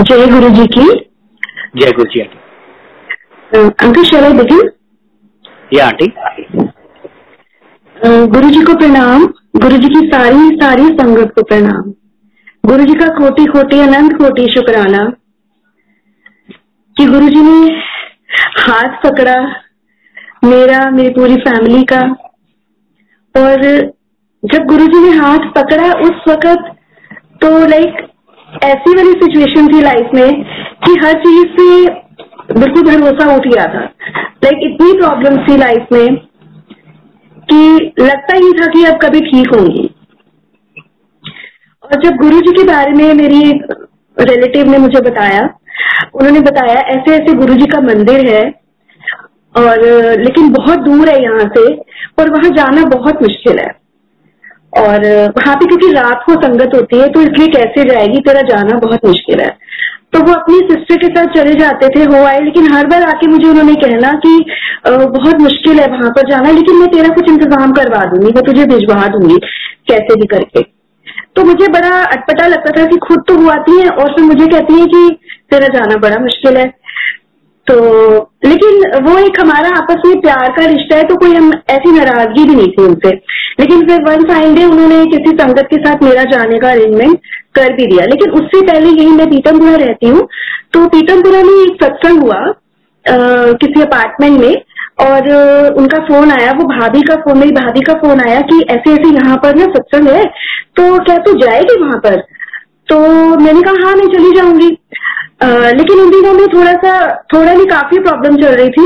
जय गुरु जी की। जय Guru ji aunty uncle shall I begin या आंटी। गुरु जी को प्रणाम। गुरु जी की सारी सारी संगत को प्रणाम। गुरु जी का कोटि कोटि अनंत कोटि शुक्राना। कि गुरु जी ने हाथ पकड़ा मेरा मेरी पूरी फैमिली का। और जब गुरु जी ने हाथ पकड़ा उस वक्त तो लाइक ऐसी वाली सिचुएशन थी लाइफ में कि हर चीज़ से बिल्कुल भरोसा उठ गया था। लाइक like, इतनी प्रॉब्लम थी लाइफ में कि लगता ही था कि अब कभी ठीक होंगी। और जब गुरु जी के बारे में मेरी एक रिलेटिव ने मुझे बताया उन्होंने बताया ऐसे ऐसे गुरु जी का मंदिर है और लेकिन बहुत दूर है यहाँ से और वहाँ जाना बहुत मुश्किल है। और वहाँ पे क्योंकि रात को संगत होती है तो इसलिए कैसे जाएगी, तेरा जाना बहुत मुश्किल है। तो वो अपनी सिस्टर के साथ चले जाते थे, हो आए, लेकिन हर बार आके मुझे उन्होंने कहना कि बहुत मुश्किल है वहाँ पर जाना, लेकिन मैं तेरा कुछ इंतज़ाम करवा दूँगी, मैं तुझे भिजवा दूँगी, कैसे भी करके। तो मुझे बड़ा अटपटा लगता था कि खुद तो वो आती है, और फिर मुझे कहती है कि, तेरा जाना बड़ा मुश्किल है। तो लेकिन वो एक हमारा आपस में प्यार का रिश्ता है तो कोई हम ऐसी नाराज़गी भी नहीं थी उनसे। लेकिन फिर वन फाइन डे उन्होंने किसी संगत के साथ मेरा जाने का अरेंजमेंट कर भी दिया। लेकिन उससे पहले यही मैं पीतमपुरा रहती हूँ तो पीतमपुरा में एक सत्संग हुआ आ, किसी अपार्टमेंट में और उनका फ़ोन आया वो भाभी का फ़ोन मेरी भाभी का फ़ोन आया कि ऐसे ऐसे यहाँ पर ना सत्संग है तो क्या तू जाएगी वहाँ पर? तो मैंने कहा हाँ मैं चली जाऊँगी। लेकिन उन दिनों में थोड़ा सा थोड़ा नहीं काफ़ी प्रॉब्लम चल रही थी।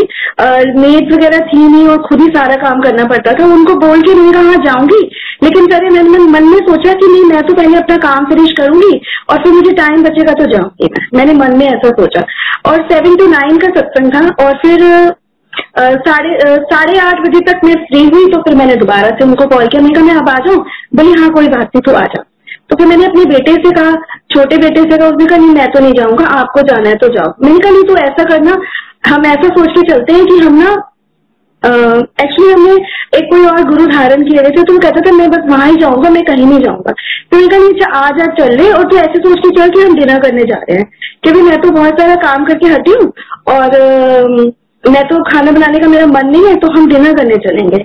मेड वगैरह थी नहीं और खुद ही सारा काम करना पड़ता था। उनको बोल के नहीं कहा जाऊँगी। लेकिन सर मैंने मन, में सोचा कि नहीं मैं तो पहले अपना काम फिनिश करूँगी और फिर मुझे टाइम बचेगा तो जाऊँगी मैंने मन में ऐसा सोचा। और सेवन टू नाइन का सत्संग था और फिर साढ़े साढ़े आठ बजे तक मैं फ्री हुई तो फिर मैंने दोबारा से उनको कॉल किया। मैंने कहा मैं अब आ जाऊँ? बोले हाँ कोई बात नहीं तो आ जाओ तो फिर मैंने अपने बेटे से कहा, छोटे बेटे से कहा, उसने कहा, नहीं, मैं तो नहीं जाऊँगा, आपको जाना है तो जाओ। मैंने कहा, नहीं तो ऐसा करना, हम ऐसा सोच के चलते हैं कि हम ना एक्चुअली हमने एक कोई और गुरु धारण किए हुए थे तो वो कहता था, मैं बस वहाँ ही जाऊँगा, मैं कहीं नहीं जाऊँगा। तो मैंने कहा अच्छा आज आज चल रहे और तो ऐसे सोच के चल कि हम डिनर करने जा रहे हैं क्योंकि मैं तो बहुत सारा काम करके हटी हूँ, और मैं तो खाना बनाने का मेरा मन नहीं है तो हम डिनर करने चलेंगे।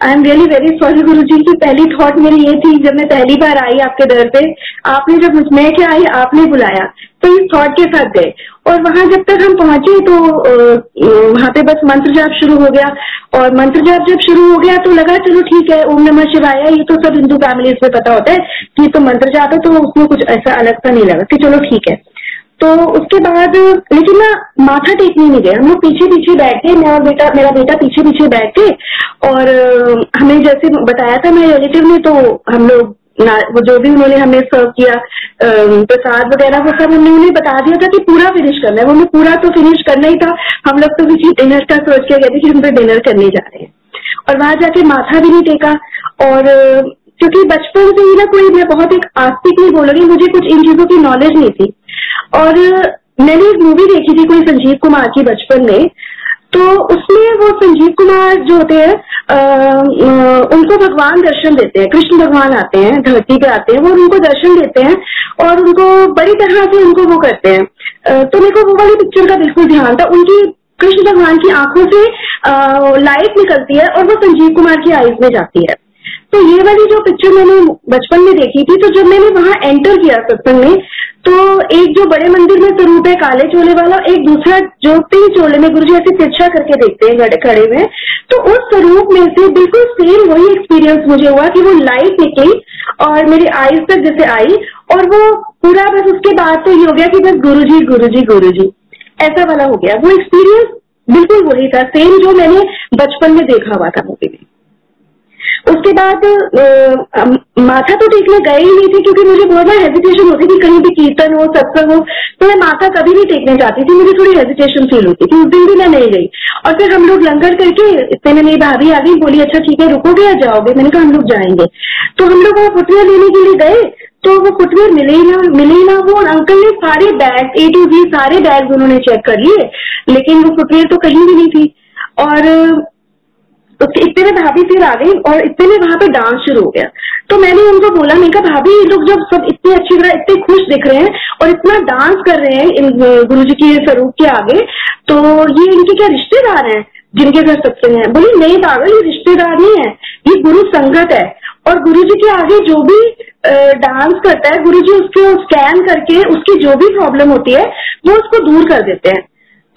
I am really very sorry Guru ji की पहली थॉट मेरी ये थी जब मैं पहली बार आई आपके दर पे। आपने जब मैं क्या आई, आपने बुलाया। तो इस थॉट के साथ गए। और वहाँ जब तक हम पहुँचे तो वहाँ पे बस मंत्र जाप शुरू हो गया। और मंत्र जाप जब शुरू हो गया तो लगा, चलो ठीक है, ओम नमः शिवाय। ये तो सब हिंदू फैमिली में पता होता है कि तो मंत्र जाप है तो उसमें कुछ ऐसा अलग सा नहीं लगा कि चलो ठीक है। तो उसके बाद, लेकिन ना माथा टेकने नहीं गए हम लोग पीछे पीछे बैठे मैं और बेटा, मेरा बेटा पीछे पीछे बैठे और हमें जैसे बताया था मेरे रिलेटिव ने तो हम लोग वो जो भी उन्होंने हमें सर्व किया प्रसाद वगैरह, वो सब हमने उन्हें बता दिया था कि पूरा फिनिश करना है। वो हमें पूरा तो फिनिश करना ही था। हम लोग तो किसी डिनर का सोच के गए थे कि हम तो डिनर करने जा रहे हैं। और वहाँ जाके माथा भी नहीं टेका, और क्योंकि बचपन से ही ना कोई, मैं बहुत एक आस्तिक नहीं बोल रही, मुझे कुछ इन चीज़ों की नॉलेज नहीं थी। और मैंने एक मूवी देखी थी कोई संजीव कुमार की बचपन में। तो उसमें वो संजीव कुमार जो होते हैं उनको भगवान दर्शन देते हैं, कृष्ण भगवान आते हैं, धरती पे आते हैं, वो उनको दर्शन देते हैं और उनको बड़ी तरह से उनको वो करते हैं। तो मेरे को वो वाली पिक्चर का बिल्कुल ध्यान था, उनकी कृष्ण भगवान की आँखों से लाइट निकलती है और वो संजीव कुमार की आईज में जाती है। तो ये वाली जो पिक्चर मैंने बचपन में देखी थी तो जब मैंने वहाँ एंटर किया सत्संग में तो एक जो बड़े मंदिर में स्वरूप है, काले चोले वाला एक दूसरा जो ही चोले में गुरु जी ऐसे तिरछा करके देखते हैं खड़े हुए तो उस स्वरूप में से बिल्कुल सेम वही एक्सपीरियंस मुझे हुआ कि वो लाइट निकली, और मेरी आईज तक जैसे आई, और वो पूरा बस उसके बाद तो ये हो गया कि बस गुरु जी गुरु जी गुरु जी ऐसा वाला हो गया। वो एक्सपीरियंस बिल्कुल वही था सेम जो मैंने बचपन में देखा हुआ था मूवी में। उसके बाद माथा तो टेकने गए ही नहीं थे क्योंकि मुझे बहुत बार हेजिटेशन होती थी कहीं भी कीर्तन हो, सत्संग हो तो मैं माथा कभी नहीं टेकने जाती थी, मुझे थोड़ी हेजिटेशन फील होती थी। उस दिन भी मैं नहीं गई। और फिर हम लोग लंगर करके, इतने में मेरी भाभी आ गई, बोली अच्छा ठीक है, रुकोगे या जाओगे? मैंने कहा, हम लोग जाएँगे। तो हम लोग वहाँ फुटवेयर लेने के लिए गए तो वो फुटवेयर मिले ही ना, मिले ही ना वो अंकल ने सारे बैग ए टू जी सारे बैग उन्होंने चेक कर लिए, लेकिन वो फुटवेयर तो कहीं भी नहीं थी। और उसके इतने में भाभी फिर आ गई और इतने में वहाँ पे डांस शुरू हो गया। तो मैंने उनको बोला मैं कहा, भाभी, ये लोग जब सब इतने अच्छी तरह, इतने खुश दिख रहे हैं और इतना डांस कर रहे हैं इन गुरु जी के, स्वरूप के आगे तो ये इनके क्या रिश्तेदार हैं? जिनके घर सत्संग है? बोली, नहीं पागल, ये रिश्तेदार नहीं है। ये गुरु संगत है और गुरु जी के आगे जो भी डांस करता है गुरु जी उसको स्कैन करके उसकी जो भी प्रॉब्लम होती है, वो उसको दूर कर देते हैं।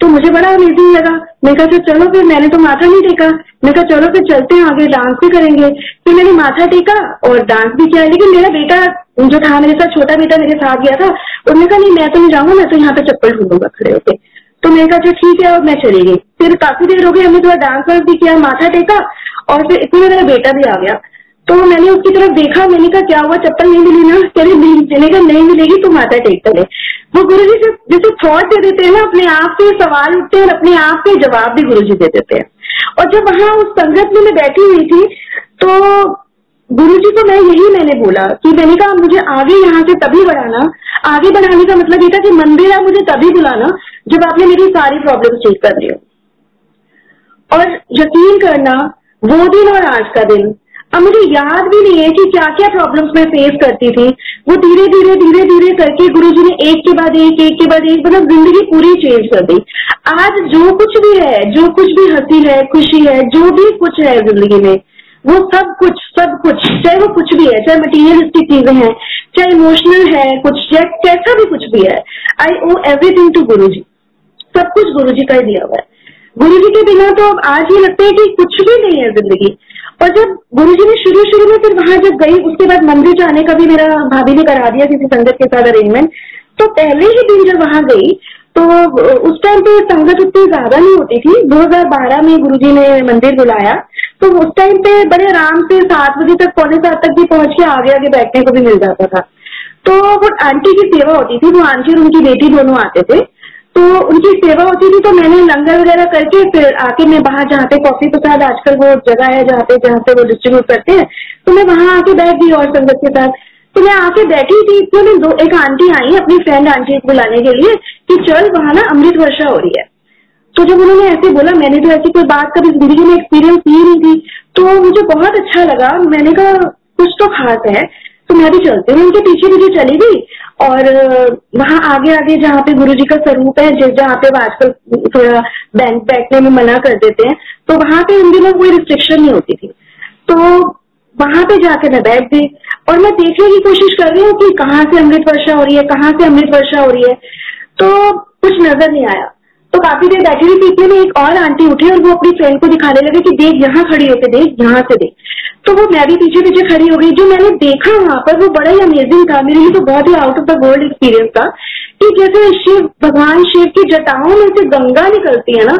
तो मुझे बड़ा अमेजिंग लगा। मैं कहा चलो फिर। मैंने तो माथा नहीं टेका। मैं कहा, चलो फिर चलते हैं आगे डांस भी करेंगे। फिर मैंने माथा टेका और डांस भी किया। लेकिन मेरा बेटा, जो था, मेरे साथ छोटा बेटा मेरे साथ गया था उन्होंने कहा, नहीं, मैं तो नहीं जाऊँगा, मैं तो यहाँ पे चप्पल ढूंढूँगा खड़े होके। तो मैंने कहा अच्छा ठीक है और मैं चली गई। फिर काफ़ी देर हो गई, हमने थोड़ा डांस वांस भी किया, माथा टेका और फिर इतने मेरा बेटा भी आ गया। तो मैंने उसकी तरफ़ देखा, मैंने कहा, क्या हुआ? चप्पल नहीं मिली ना? कह रही नहीं कहा, नहीं मिलेगी तो माता टेक करे वो गुरु जी से जैसे थॉट दे देते हैं ना, अपने आप से सवाल उठते हैं और अपने आप के जवाब भी गुरु जी दे देते हैं। और जब वहाँ उस संगत में मैं बैठी हुई थी तो गुरु जी को मैं यही मैंने बोला कि मैंने कहा, मुझे आगे यहाँ से तभी बढ़ाना। आगे बढ़ाने का मतलब ये था कि मंदिर आप मुझे तभी बुलाना जब आपने मेरी सारी प्रॉब्लम ठीक कर दी हो। और यकीन करना, वो दिन और आज का दिन अब मुझे याद भी नहीं है कि क्या क्या प्रॉब्लम्स मैं फेस करती थी। वो धीरे धीरे धीरे धीरे करके गुरु जी ने एक के बाद एक एक के बाद एक मतलब ज़िंदगी पूरी चेंज कर दी। आज जो कुछ भी है, जो कुछ भी हँसी है, खुशी है, जो भी कुछ है ज़िंदगी में, वो सब कुछ सब कुछ, चाहे वो कुछ भी है, चाहे मटीरियलिस्टिक चीज़ें हैं, चाहे इमोशनल है कुछ चाहे कैसा भी कुछ भी है आई ओ एवरीथिंग टू गुरु जी सब कुछ गुरु जी का ही दिया हुआ है। गुरु जी के बिना तो अब आज ये लगता है कि कुछ भी नहीं है ज़िंदगी। और जब गुरु जी ने शुरू शुरू में फिर वहाँ जब गई, उसके बाद मंदिर जाने का भी मेरा भाभी ने करा दिया, किसी संगत के साथ अरेंजमेंट तो पहले ही दिन जब वहाँ गई तो उस टाइम पे संगत उतनी ज़्यादा नहीं होती थी। 2012 में गुरुजी ने मंदिर बुलाया। तो उस टाइम पे बड़े आराम से सात बजे तक, पौने सात तक भी पहुँच के आगे आगे बैठने को भी मिल जाता था। तो वो आंटी की सेवा होती थी, वो आंटी और उनकी बेटी दोनों आते थे। तो उनकी सेवा होती थी तो मैंने लंगर वगैरह करके फिर आके मैं बाहर जहाँ पे कॉफ़ी प्रसाद आजकल वो जगह है जहाँ पे जहाँ पे वो डिस्ट्रीब्यूट करते हैं तो मैं वहाँ आके बैठ गई और संगत के साथ। तो मैं आके बैठी थी तो मैं दो, एक आंटी आई अपनी फ्रेंड आंटी को बुलाने के लिए कि चल वहाँ ना अमृत वर्षा हो रही है। तो जब उन्होंने ऐसे बोला, मैंने तो ऐसी कोई बात कभी ज़िंदगी में एक्सपीरियंस की नहीं थी तो मुझे बहुत अच्छा लगा। मैंने कहा, कुछ तो खास है। तो मैं भी चलती हूँ, उनके पीछे पीछे चली गई। और वहाँ आगे आगे जहाँ पे गुरु जी का स्वरूप है, जिस जहाँ पे आजकल थोड़ा बैंक बैठने में मना कर देते हैं तो वहाँ पे उन दिनों कोई रिस्ट्रिक्शन नहीं होती थी। तो वहाँ पे जाके मैं बैठ गई और मैं देखने की कोशिश कर रही हूँ कि कहाँ से अमृत वर्षा हो रही है, कहाँ से अमृत वर्षा हो रही है। तो कुछ नज़र नहीं आया। तो काफ़ी देर बैठी हुई थी में एक और आंटी उठी और वो अपनी फ्रेंड को दिखाने लगे कि देख, यहाँ खड़ी होके देख, यहाँ से देख। तो वो मैं भी पीछे पीछे खड़ी हो गई, जो मैंने देखा वहाँ पर, वो बड़ा ही अमेजिंग था। मेरे लिए तो बहुत ही out of the world experience था कि जैसे शिव, भगवान शिव की जटाओं में से गंगा निकलती है ना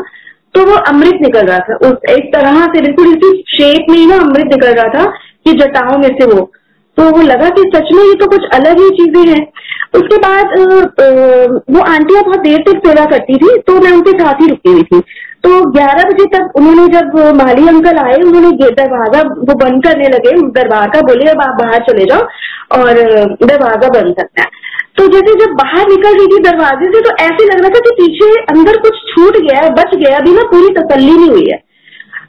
तो वो अमृत निकल रहा था। उस, एक तरह से बिल्कुल इसी शेप में ही ना अमृत निकल रहा था कि जटाओं में से वो। तो वो लगा कि सच में ये तो कुछ अलग ही चीज़ें हैं। उसके बाद वो आंटियाँ बहुत देर तक सेवा करती थी तो मैं उनके साथ ही रुकी हुई थी। तो 11 बजे तक उन्होंने जब माली अंकल आए, उन्होंने दरवाज़ा वो बंद करने लगे दरबार का बोले, अब आप बाहर चले जाओ और दरवाज़ा बंद करना है। तो जैसे जब बाहर निकल रही थी दरवाजे से तो ऐसे लग रहा था कि पीछे अंदर कुछ छूट गया है, बच गया अभी ना पूरी तसल्ली नहीं हुई है।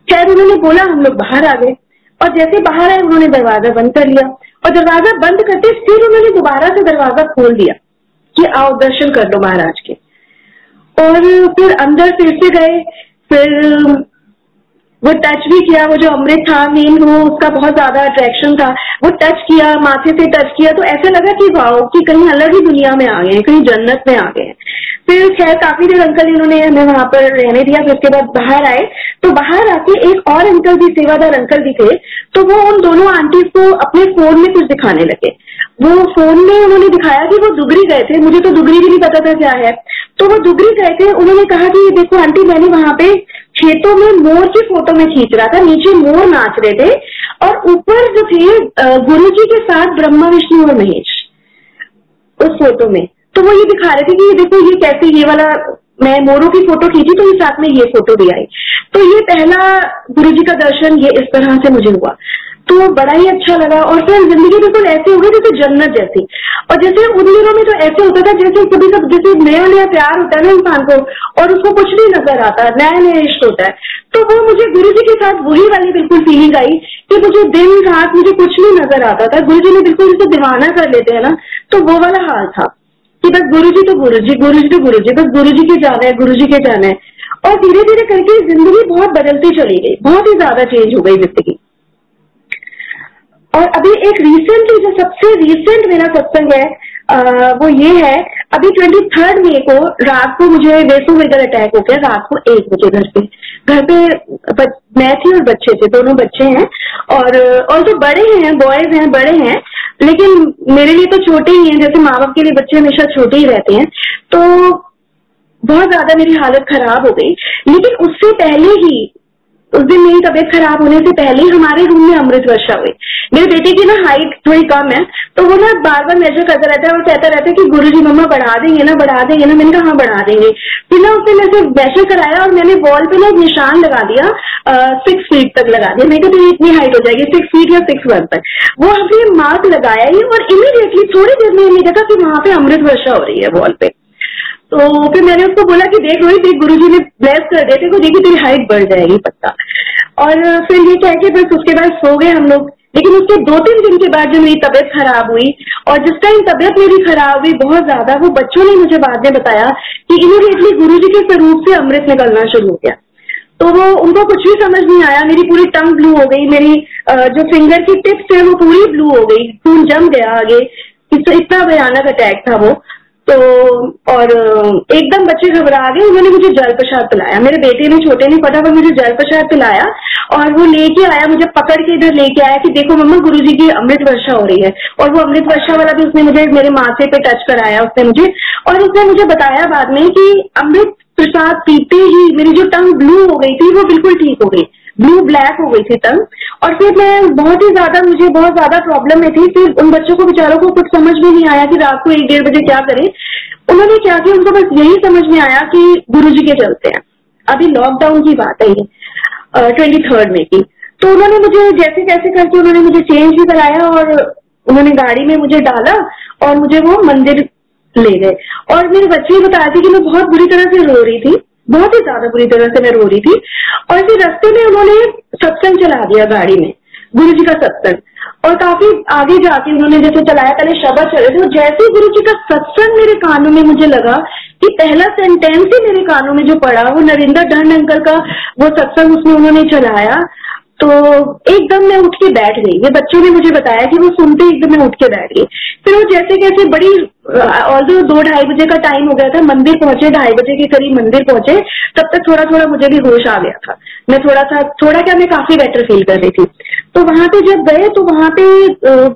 खैर, उन्होंने बोला, हम लोग बाहर आ गए। और जैसे बाहर आए, उन्होंने दरवाज़ा बंद कर लिया। और दरवाज़ा बंद करते फिर उन्होंने दोबारा से दरवाज़ा खोल दिया कि आओ दर्शन कर लो महाराज के। और फिर अंदर फिर से गए, फिर वो टच भी किया, वो जो अमृत था मेन वो उसका बहुत ज़्यादा अट्रैक्शन था, वो टच किया, माथे से टच किया तो ऐसा लगा कि वाओ, कि कहीं अलग ही दुनिया में आ गए हैं, कहीं जन्नत में आ गए फिर खैर काफ़ी देर अंकल इन्होंने हमें वहाँ पर रहने दिया, फिर उसके बाद बाहर आए। तो बाहर आके एक और अंकल भी सेवादार अंकल भी थे तो वो उन दोनों आंटीज को अपने फ़ोन में कुछ दिखाने लगे। वो फ़ोन में उन्होंने दिखाया कि वो दुगरी गए थे, मुझे तो दुगरी भी नहीं पता था क्या है। तो वो दुगरी गए थे, उन्होंने कहा कि देखो आंटी मैंने वहाँ पे खेतों में मोर की फ़ोटो में खींच रहा था, नीचे मोर नाच रहे थे, और ऊपर जो थे गुरु जी के साथ ब्रह्मा, विष्णु और महेश, उस फ़ोटो में। तो वो ये दिखा रहे थे कि ये देखो, ये कैसे, ये वाला, मैं मोरों की फ़ोटो खींची तो साथ में ये फ़ोटो भी आई। तो ये पहला गुरु जी का दर्शन ये इस तरह से मुझे हुआ। तो बड़ा ही अच्छा लगा और फिर ज़िंदगी बिल्कुल ऐसे हो गई जैसे जन्नत जैसी। और जैसे उन दिनों में तो ऐसे होता था, जैसे कभी कभी जैसे नया नया प्यार होता है ना इंसान को, और उसको कुछ नहीं नज़र आता नया नया इश्क होता है तो वो मुझे गुरु जी के साथ वही वाली बिल्कुल फीलिंग आई कि मुझे दिन रात मुझे कुछ नहीं नज़र आता था। गुरु जी ने बिल्कुल जैसे दीवाना कर लेते हैं ना तो वो वाला हाल था। कि बस गुरु जी तो गुरु जी गुरु जी तो गुरु जी बस गुरु जी के जाना है गुरु जी के जाना है। और धीरे धीरे करके ज़िंदगी बहुत बदलती चली गई, बहुत ही ज़्यादा चेंज हो गई ज़िंदगी। और अभी एक रिसेंटली जो सबसे रिसेंट मेरा सत्संग है वो ये है, अभी ट्वेंटी थर्ड मे को रात को मुझे वेसो वेगर अटैक हो गया, रात को एक बजे घर पे। घर पे मैं थी और बच्चे थे, दोनों बच्चे हैं। और और जो बड़े हैं बॉयज़ हैं, बड़े हैं, लेकिन मेरे लिए तो छोटे ही हैं, जैसे माँ बाप के लिए बच्चे हमेशा छोटे ही रहते हैं। तो बहुत ज़्यादा मेरी हालत खराब हो गई। लेकिन उससे पहले ही उस दिन मेरी तबीयत खराब होने से पहले ही हमारे रूम में अमृत वर्षा हुई। मेरे बेटे की ना हाइट थोड़ी कम है तो वो ना बार बार मेजर करता रहता है और कहता रहता है कि गुरु जी मम्मा बढ़ा देंगे ना, बढ़ा देंगे ना। मैंने कहा हाँ बढ़ा देंगे। फिर ना उसने मेरे से मेजर कराया और मैंने वॉल पे ना एक निशान लगा दिया सिक्स फीट तक लगा दिया। मेरे कहती इतनी हाइट हो जाएगी सिक्स फीट या सिक्स वन तक? वो हमने मार्क लगाया ही और इमीडिएटली थोड़ी देर में ये देखा कि वहाँ पे अमृत वर्षा हो रही है वॉल पे। तो फिर मैंने उसको बोला कि देख रोहित, देख गुरु ने ब्लेस कर दिया, देखो, देखिए तेरी हाइट बढ़ जाएगी पक्का। और फिर ये कह के बस उसके बाद सो गए हम लोग। लेकिन उसके दो तीन दिन के बाद जो मेरी तबीयत खराब हुई, और जिस टाइम तबीयत मेरी खराब हुई बहुत ज़्यादा, वो बच्चों ने मुझे बाद में बताया कि इमीडिएटली गुरु जी के स्वरूप से अमृत निकलना शुरू हो गया तो वो, उनको कुछ भी समझ नहीं आया, मेरी पूरी टंग ब्लू हो गई, मेरी जो फिंगर की टिप्स है वो पूरी ब्लू हो गई, खून जम गया आगे। इतना भयानक अटैक था वो। तो और, एकदम बच्चे घबरा गए, उन्होंने मुझे जल प्रसाद पिलाया। मेरे बेटे ने, छोटे ने फटाफट मुझे जल प्रसाद पिलाया, और वो लेके आया, मुझे पकड़ के इधर लेके आया कि देखो मम्मा गुरु जी की अमृत वर्षा हो रही है। और वो अमृत वर्षा वाला भी उसने मुझे, मेरे माथे पे टच कराया उसने मुझे। और उसने मुझे बताया बाद में कि अमृत प्रसाद पीते ही मेरी जो टंग ब्लू हो गई थी, वो बिल्कुल ठीक हो गई। ब्लू ब्लैक हो गई थी तंग। और फिर मैं बहुत ही ज़्यादा, मुझे बहुत ज़्यादा प्रॉब्लम में थी फिर उन बच्चों को, बेचारों को कुछ समझ में नहीं आया कि रात को एक डेढ़ बजे क्या करें। उन्होंने क्या किया, उनको बस यही समझ में आया कि गुरु जी के चलते हैं। अभी लॉकडाउन की बात है ट्वेंटी थर्ड में की। तो उन्होंने मुझे जैसे जैसे करके उन्होंने मुझे चेंज भी कराया और उन्होंने गाड़ी में मुझे डाला और मुझे वो मंदिर ले गए। और मेरे बच्चे बताया थे कि मैं बहुत बुरी तरह से रो रही थी। बहुत ही ज़्यादा बुरी तरह से मैं रो रही थी। और फिर रस्ते में उन्होंने सत्संग चला दिया गाड़ी में गुरु जी का सत्संग। और काफ़ी आगे जाके उन्होंने जैसे चलाया, पहले शब्द चले थे जैसे ही गुरु जी का सत्संग मेरे कानों में मुझे लगा कि पहला सेंटेंस ही मेरे कानों में जो पड़ा, वो नरेंद्र धन अंकल का वो सत्संग उसमें उन्होंने चलाया। तो एकदम मैं उठ के बैठ गई। ये बच्चों ने मुझे बताया कि वो सुनते एकदम मैं उठ के बैठ गई। फिर वो जैसे कैसे बड़ी ऑल दो ढाई बजे का टाइम हो गया था, मंदिर पहुँचे, ढाई बजे के करीब मंदिर पहुँचे, तब तक थोड़ा थोड़ा मुझे भी होश आ गया था। मैं थोड़ा सा थोड़ा क्या मैं काफ़ी बेटर फील कर रही थी। तो वहाँ पे जब गए तो वहाँ पे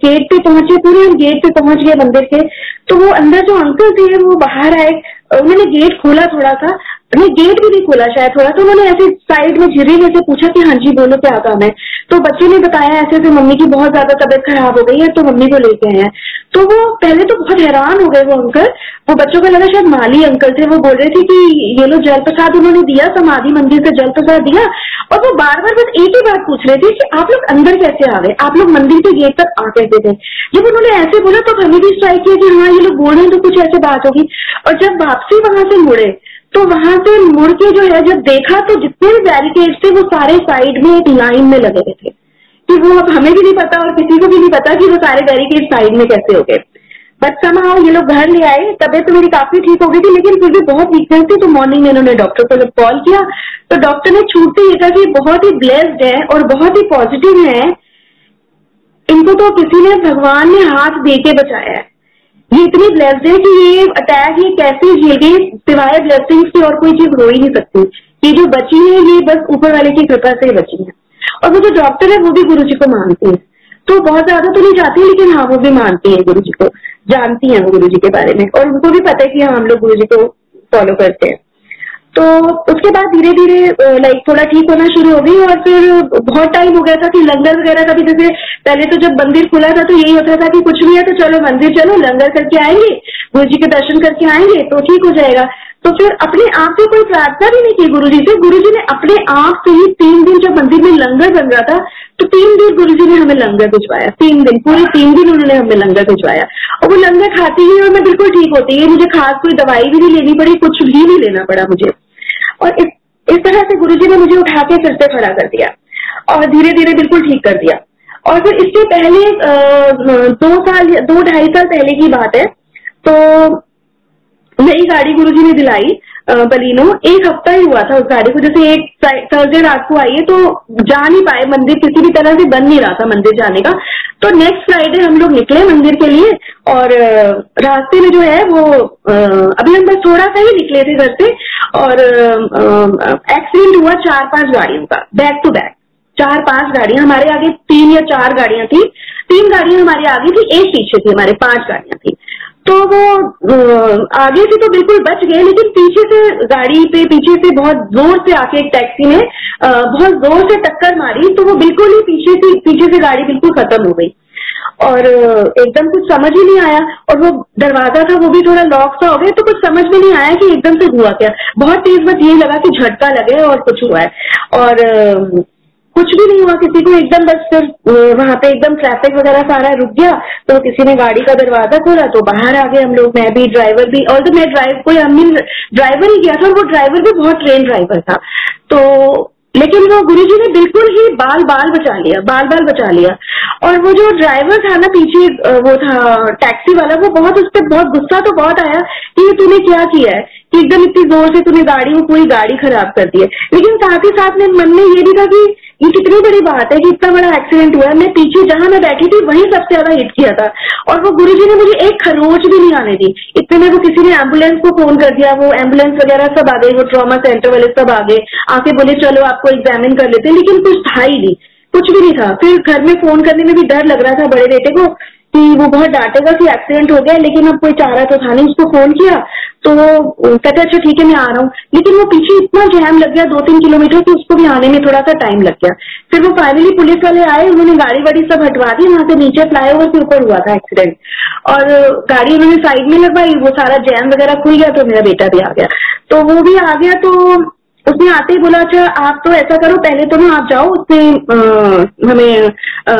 गेट पे पहुँचे, पूरे हम गेट पे पहुँच गए मंदिर के। तो वो अंदर जो अंकल थे, वो बाहर आए। उन्होंने गेट खोला थोड़ा सा। नहीं गेट भी नहीं खोला शायद थोड़ा तो उन्होंने ऐसे साइड में झिरे में से पूछा कि हाँ जी, बोलो क्या काम है? तो बच्चे ने बताया ऐसे ऐसे मम्मी की बहुत ज़्यादा तबीयत खराब हो गई है तो मम्मी को लेके आए हैं। तो वो पहले तो बहुत हैरान हो गए वो अंकल। वो बच्चों को लगा शायद माली अंकल थे, वो बोल रहे थे कि ये लोग जल प्रसाद उन्होंने दिया, समाधि मंदिर से जल प्रसाद दिया, और वो बार बार बस एक ही बात पूछ रहे थे कि आप लोग अंदर कैसे आ गए? आप लोग मंदिर के गेट तक आ कैसे थे? जब उन्होंने ऐसे बोला तो हमें भी स्ट्राइक किया कि हाँ ये लोग बोल रहे हैं तो कुछ ऐसे बात होगी। और जब वापसी वहाँ से मुड़े तो वहाँ से मुड़ के जो है, जब देखा तो जितने भी बैरिकेड थे, वो सारे साइड में एक लाइन में लगे हुए थे। कि वो अब हमें भी नहीं पता और किसी को भी नहीं पता कि वो सारे बैरिकेड साइड में कैसे हो गए। बट समाओ ये लोग घर ले आए, तबियत तो मेरी काफ़ी ठीक हो गई थी, लेकिन फिर भी बहुत वीकनेस थी तो मॉर्निंग में इन्होंने डॉक्टर को जब कॉल किया तो डॉक्टर ने छूटते ही कहा कि बहुत ही ब्लेस्ड है और बहुत ही पॉजिटिव है। इनको तो किसी ने, भगवान ने हाथ दे के बचाया है। ये इतनी ब्लेस्ड है कि ये अटैक ये कैसे झेल गई सिवाय ब्लेसिंग की और कोई चीज़ हो ही नहीं सकती। ये जो बची है, ये बस ऊपर वाले की कृपा से बची है। और वो जो डॉक्टर है, वो भी गुरु जी को मानते हैं। तो बहुत ज़्यादा तो नहीं जाती लेकिन हाँ वो भी मानती है गुरु जी को, जानती है वो गुरु जी के बारे में। और उनको भी पता है कि हाँ हम लोग गुरु जी को फॉलो करते हैं। तो उसके बाद धीरे धीरे लाइक थोड़ा ठीक होना शुरू हो गई और फिर बहुत टाइम हो गया था कि लंगर वगैरह का भी जैसे पहले तो जब मंदिर खुला था तो यही होता था कि कुछ भी है तो चलो मंदिर चलो, लंगर करके आएँगे गुरु जी के दर्शन करके आएँगे तो ठीक हो जाएगा। तो फिर अपने आप से कोई प्रार्थना भी नहीं की गुरु जी से। गुरु जी ने अपने आप से ही तीन दिन जब मंदिर में लंगर बन रहा था तो तीन दिन गुरु जी ने हमें लंगर भिजवाया। तीन दिन, पूरे तीन दिन उन्होंने हमें लंगर भिजवाया। और वो लंगर खाती ही और मैं बिल्कुल ठीक होती है मुझे खास कोई दवाई भी नहीं लेनी पड़ी, कुछ भी नहीं लेना पड़ा मुझे। और इस तरह से गुरु जी ने मुझे उठा के फिर से खड़ा कर दिया और धीरे धीरे बिल्कुल ठीक कर दिया। और फिर इसके पहले दो साल दो ढाई साल पहले की बात है तो नई गाड़ी गुरुजी ने दिलाई बलीनो। एक हफ़्ता ही हुआ था उस गाड़ी को। जैसे एक थर्सडे रात को आई है तो जा नहीं पाए। मंदिर किसी भी तरह से बन नहीं रहा था मंदिर जाने का। तो नेक्स्ट फ्राइडे हम लोग निकले मंदिर के लिए और रास्ते में जो है वो अभी हम बस थोड़ा सा ही निकले थे घर से और एक्सीडेंट हुआ चार पाँच गाड़ियों का बैक टू बैक चार पाँच गाड़ियाँ। हमारे आगे तीन या चार गाड़ियाँ थी। तीन गाड़ियाँ हमारे आगे थी, एक पीछे थी हमारे, पाँच गाड़ियाँ थी। तो वो आगे से तो बिल्कुल बच गए, लेकिन पीछे से गाड़ी पे, पीछे से बहुत ज़ोर से आके एक टैक्सी ने बहुत ज़ोर से टक्कर मारी तो वो बिल्कुल ही पीछे से पीछे से गाड़ी बिल्कुल खत्म हो गई। और एकदम कुछ समझ ही नहीं आया, और वो दरवाज़ा था, वो भी थोड़ा लॉक सा हो गया तो कुछ समझ में नहीं आया कि एकदम से हुआ क्या। बहुत तेज बस यही लगा कि झटका लगे और कुछ हुआ है। और कुछ भी नहीं हुआ, किसी को एकदम बस फिर वहाँ पे एकदम ट्रैफ़िक वगैरह सारा रुक गया तो किसी ने गाड़ी का दरवाज़ा खोला तो बाहर आ गए हम लोग, मैं भी ड्राइवर भी और तो मैं ड्राइव कोई हम ड्राइवर ही गया था और वो ड्राइवर भी बहुत ट्रेन ड्राइवर था। तो लेकिन वो गुरुजी ने बिल्कुल ही बाल बाल बचा लिया, बाल बाल बचा लिया। और वो जो ड्राइवर था ना, पीछे वो था टैक्सी वाला, वो बहुत उस पर बहुत गुस्सा तो बहुत आया कि तूने क्या किया है? कि एकदम इतनी ज़ोर से तूने गाड़ी वो पूरी गाड़ी खराब कर दी है। लेकिन साथ ही साथ में मन में ये भी था कि ये कितनी बड़ी बात है कि इतना बड़ा एक्सीडेंट हुआ है। मैं पीछे जहाँ मैं बैठी थी, वहीं सबसे ज़्यादा हिट किया था। और वो गुरुजी ने मुझे एक खरोच भी नहीं आने दी। इतने में वो किसी ने एंबुलेंस को फ़ोन कर दिया, वो एंबुलेंस वगैरह सब आ गए, वो ट्रॉमा सेंटर वाले सब आ गए। आके बोले, चलो, आपको एग्जामिन कर लेते लेकिन कुछ था ही नहीं, कुछ भी नहीं था। फिर घर में फ़ोन करने में भी डर लग रहा था बड़े बेटे को। कि वो बहुत डांटेगा कि एक्सीडेंट हो गया, लेकिन अब कोई चाह रहा तो था नहीं, उसको फ़ोन किया तो वो कहते अच्छा ठीक है, मैं आ रहा हूँ। लेकिन वो पीछे इतना जैम लग गया दो तीन किलोमीटर, कि उसको भी आने में थोड़ा सा टाइम लग गया। फिर वो फाइनली पुलिस वाले आए, उन्होंने गाड़ी वाड़ी सब हटवा दी, वहाँ से नीचे फ्लाईओवर के ऊपर हुआ था एक्सीडेंट और गाड़ी उन्होंने साइड में लगवाई, वो सारा जैम वगैरह खुल गया तो मेरा बेटा भी आ गया। तो वो भी आ गया तो उसने आते ही बोला अच्छा आप तो ऐसा करो पहले तो ना आप जाओ उसने हमें आ,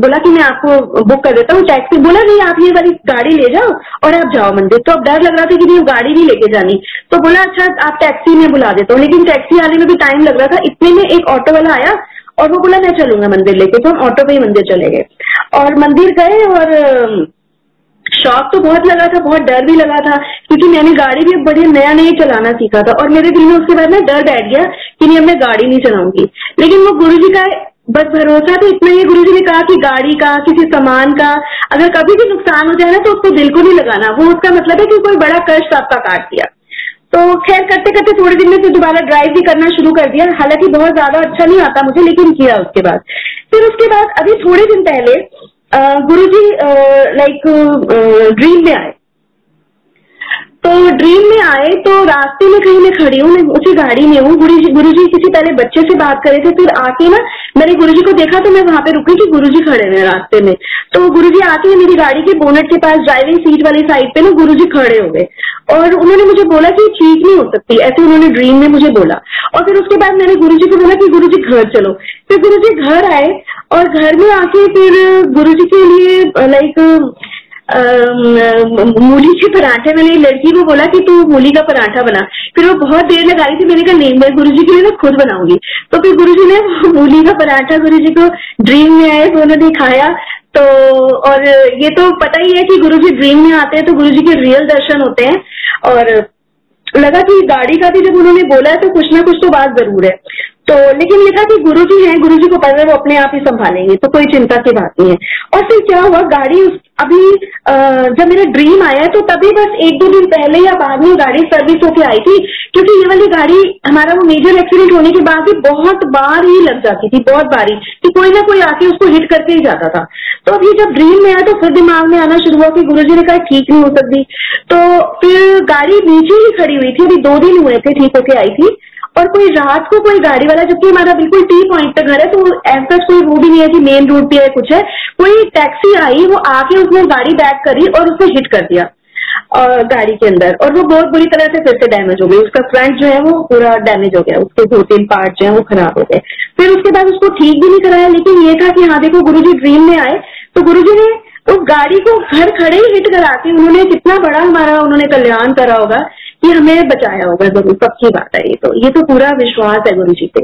बोला कि मैं आपको बुक कर देता हूँ टैक्सी बोला नहीं आप ये वाली गाड़ी ले जाओ और आप जाओ मंदिर। तो अब डर लग रहा था कि नहीं गाड़ी नहीं लेके जानी। तो बोला अच्छा आप टैक्सी में बुला देता हूँ। लेकिन टैक्सी आने में भी टाइम लग रहा था। इतने में एक ऑटो वाला आया और वो बोला मैं चलूँगा मंदिर लेके। तो हम ऑटो पे ही मंदिर चले गए। और मंदिर गए और शौक तो बहुत लगा था, बहुत डर भी लगा था, क्योंकि मैंने गाड़ी भी बड़े नया नया चलाना सीखा था और मेरे दिल में उसके बाद ना डर बैठ गया कि नहीं अब मैं गाड़ी नहीं चलाऊँगी। लेकिन वो गुरु जी का बस भरोसा तो इतना ही गुरु जी ने कहा कि गाड़ी का, किसी सामान का, अगर कभी भी नुकसान हो जाए ना तो उसको दिल को नहीं लगाना। वो उसका मतलब है कि कोई बड़ा कष्ट आपका काट दिया। तो खैर करते करते थोड़े दिन में फिर दोबारा ड्राइव भी करना शुरू कर दिया। हालाँकि बहुत ज़्यादा अच्छा नहीं आता मुझे, लेकिन किया उसके बाद। फिर उसके बाद अभी थोड़े दिन पहले गुरु जी लाइक ड्रीम में आए तो ड्रीम में आए तो रास्ते में कहीं मैं खड़ी हूँ, मैं उसी गाड़ी में हूँ। गुरु जी गुरु जी किसी पहले बच्चे से बात करे थे, फिर आके ना मैंने गुरु जी को देखा तो मैं वहाँ पे रुकी कि गुरु जी खड़े हुए रास्ते में। तो गुरु जी आके मेरी गाड़ी के बोनट के पास ड्राइविंग सीट वाली साइड पे ना गुरु जी खड़े हो गए। और उन्होंने मुझे बोला कि ठीक नहीं हो सकती, ऐसे उन्होंने ड्रीम में मुझे बोला। और फिर उसके बाद मैंने गुरु जी को बोला कि गुरु जी घर चलो। फिर गुरु जी घर आए और घर में आके फिर गुरु जी के लिए लाइक मूली के पराठे मैंने लड़की को बोला कि तू मूली का पराठा बना। फिर वो बहुत देर लगा रही थी। मैंने कहा, नहीं, मैं गुरु जी के लिए ना खुद बनाऊँगी। तो फिर गुरु जी ने मूली का पराठा गुरु जी को ड्रीम में आए तो उन्होंने खाया। तो और ये तो पता ही है कि गुरु जी ड्रीम में आते हैं तो गुरु जी के रियल दर्शन होते हैं। और लगा कि गाड़ी का भी जब उन्होंने बोला है तो कुछ ना कुछ तो बात ज़रूर है। तो लेकिन लिखा कि गुरु जी है गुरु जी को पता है वो अपने आप ही संभालेंगे तो कोई चिंता की बात नहीं है। और फिर क्या हुआ, गाड़ी अभी जब मेरा ड्रीम आया तो तभी बस एक दो दिन पहले या बाद में गाड़ी सर्विस होके आई थी, क्योंकि ये वाली गाड़ी, हमारा वो मेजर एक्सीडेंट होने के बाद भी बहुत बार ही लग जाती थी, बहुत बारी कि कोई ना कोई आके उसको हिट करके ही जाता था। तो अभी जब ड्रीम में आया तो फिर दिमाग में आना शुरू हुआ कि गुरु जी ने कहा, ठीक नहीं हो सकती। तो फिर गाड़ी नीचे ही खड़ी हुई थी, अभी दो दिन हुए थे, ठीक होके आई थी। और कोई रात को कोई गाड़ी वाला, जबकि हमारा बिल्कुल टी पॉइंट पे घर है तो ऐसा कोई वो भी नहीं है कि मेन रोड पे है, कुछ है। कोई टैक्सी आई, वो आके उसने गाड़ी बैक करी और उसने हिट कर दिया गाड़ी के अंदर। और वो बहुत बुरी तरह से फिर से डैमेज हो गई। उसका फ्रंट जो है, वो पूरा डैमेज हो गया। उसके दो तीन पार्ट जो है, वो खराब हो गए। फिर उसके बाद उसको ठीक भी नहीं कराया, लेकिन ये था कि हाँ देखो गुरु जी ड्रीम में आए। तो गुरु जी ने उस गाड़ी को घर खड़े ही हिट करा के उन्होंने कितना बड़ा हमारा उन्होंने कल्याण करा होगा। कि हमें बचाया होगा ज़रूर सबकी बात है ये तो। ये तो पूरा विश्वास है गुरु जी पे।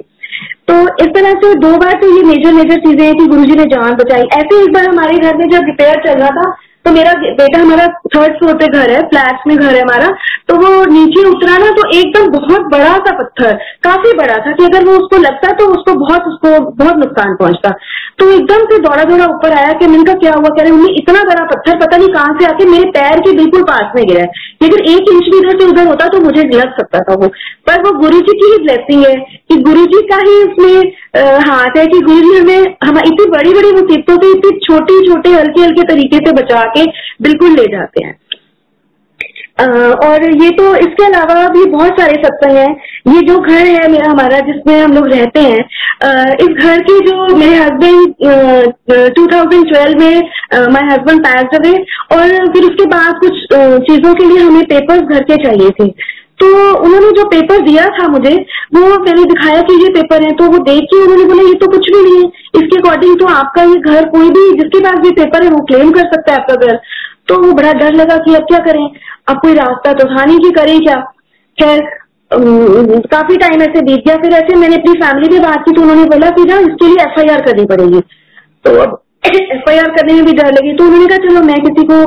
तो इस तरह से दो बार तो ये मेजर मेजर चीज़ें हैं कि गुरु जी ने जान बचाई। ऐसे एक बार हमारे घर में जब रिपेयर चल रहा था तो मेरा बेटा हमारा थर्ड फ्लोर पे घर है फ्लैट में घर है हमारा। तो वो नीचे उतरा ना तो एकदम बहुत बड़ा सा पत्थर, काफ़ी बड़ा था कि अगर वो उसको लगता तो उसको बहुत उसको बहुत नुकसान पहुँचता। तो एकदम से दौड़ा दौड़ा ऊपर आया कि मैंने कहा, क्या हुआ? कह रहे, मम्मी, इतना बड़ा पत्थर पता नहीं कहाँ से आके मेरे पैर के बिल्कुल पास में गिरा है। लेकिन एक इंच भी इधर से उधर होता तो मुझे लग सकता था वो। पर वो गुरु जी की ही ब्लेसिंग है कि गुरु जी का ही उसमें हाथ है कि गुरु जी हमें, हम इतनी बड़ी बड़ी मुसीबतों से, इतनी छोटी छोटे हल्के हल्के तरीके से बचा के बिल्कुल ले जाते हैं। और ये तो इसके अलावा भी बहुत सारे सत्संग हैं। ये जो घर है मेरा, हमारा, जिसमें हम लोग रहते हैं इस घर के जो मेरे हस्बैंड 2012 में माय हस्बैंड पैस अवे और फिर उसके बाद कुछ चीज़ों के लिए हमें पेपर्स घर के चाहिए थे। तो उन्होंने जो पेपर दिया था मुझे, वो मैंने दिखाया कि ये पेपर है तो वो देख के उन्होंने बोला, ये तो कुछ भी नहीं है। इसके अकॉर्डिंग तो आपका ये घर कोई भी, जिसके पास भी पेपर है, वो क्लेम कर सकता है आपका घर। तो वो बड़ा डर लगा कि अब क्या करें? अब कोई रास्ता तो था नहीं कि करें क्या? खैर काफ़ी टाइम ऐसे बीत गया। फिर ऐसे मैंने अपनी फैमिली में बात की तो उन्होंने बोला कि ना इसके लिए एफआईआर करनी पड़ेगी। तो अब एफ़ करने में भी डर लगी। तो उन्होंने कहा, चलो, मैं किसी को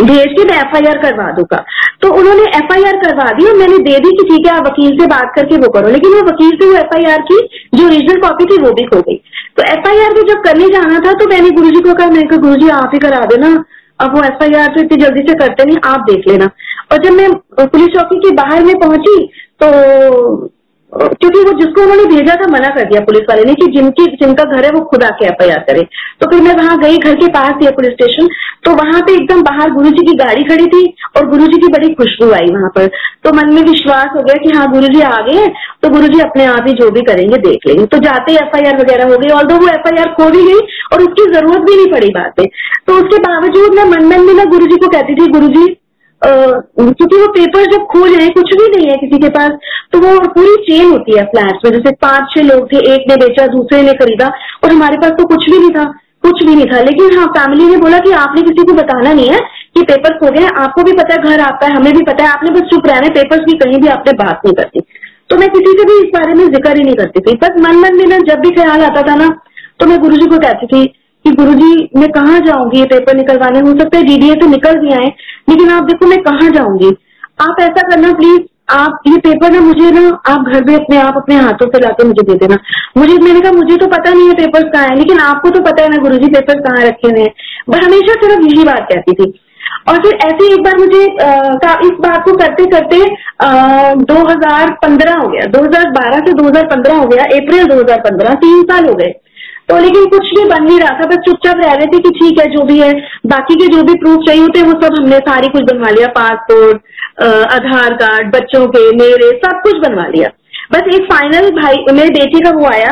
भेज के मैं एफ़ करवा दूँगा। तो उन्होंने एफआईआर करवा दी और मैंने दे दी कि ठीक है, आप वकील से बात करके वो करो। लेकिन वो वकील से वो एफ़ की जो ओरिजिनल कॉपी थी वो भी खो गई। तो एफ़ आई आर जब करने जाना था तो मैंने गुरु जी को कहा मैंने कहा गुरु जी आप ही करा देना। अब वो एफ़ आई आर तो इतनी जल्दी से करते नहीं, आप देख लेना। और जब मैं पुलिस चौकी के बाहर में पहुँची तो क्योंकि वो जिसको उन्होंने भेजा था मना कर दिया पुलिस वाले ने कि जिनकी, जिनका घर है वो खुद आके एफआईआर करे। तो फिर मैं वहाँ गई, घर के पास ही पुलिस स्टेशन तो वहाँ पे एकदम बाहर गुरु जी की गाड़ी खड़ी थी और गुरु जी की बड़ी खुशबू आई वहाँ पर। तो मन में विश्वास हो गया कि हाँ गुरु जी आ गए तो गुरु जी अपने आप ही जो भी करेंगे देख लेंगे। तो जाते ही एफआईआर वगैरह हो गई और वो एफ़ खो भी गई और उसकी ज़रूरत भी नहीं पड़ी बात तो उसके बावजूद मैं मन मन में ना गुरु जी को कहती थी गुरु जी क्योंकि वो पेपर जब खोल रहे कुछ भी नहीं है किसी के पास तो वो पूरी चेन होती है फ्लैट्स में। जैसे पाँच छह लोग थे, एक ने बेचा, दूसरे ने खरीदा, और हमारे पास तो कुछ भी नहीं था, कुछ भी नहीं था। लेकिन हाँ फैमिली ने बोला कि आपने किसी को बताना नहीं है कि पेपर खो गए आपको भी पता है, घर आपका है, हमें भी पता है। आपने बस चुप रहना पेपर्स की कहीं भी आपने बात नहीं करती। तो मैं किसी से भी इस बारे में ज़िक्र ही नहीं करती थी। बस मन मन में ना, जब भी ख्याल आता था ना तो मैं गुरु जी को कहती थी कि गुरुजी मैं कहाँ जाऊँगी? ये पेपर निकलवाने हो सकता है डीडीए तो निकल भी आए लेकिन आप देखो मैं कहाँ जाऊँगी? आप ऐसा करना प्लीज़ आप ये पेपर ना मुझे ना आप घर में अपने आप अपने हाथों से लाके मुझे दे देना। मुझे मैंने कहा मुझे तो पता नहीं है पेपर्स कहाँ है लेकिन आपको तो पता है ना गुरुजी पेपर्स कहाँ रखे हुए हैं। मैं हमेशा सिर्फ़ यही बात कहती थी। और फिर ऐसे एक बार मुझे आ, इस बात को करते करते आ, 2015 हो गया 2012 से 2015 हो गया अप्रैल 2015 तीन साल हो गए। तो लेकिन कुछ भी बन नहीं रहा था, बस चुपचाप रह रहे थे कि ठीक है, जो भी है। बाकी के जो भी प्रूफ चाहिए होते वो सब हमने सारी कुछ बनवा लिया। पासपोर्ट आधार कार्ड बच्चों के, मेरे, सब कुछ बनवा लिया। बस एक फाइनल भाई, मेरे बेटे का वो आया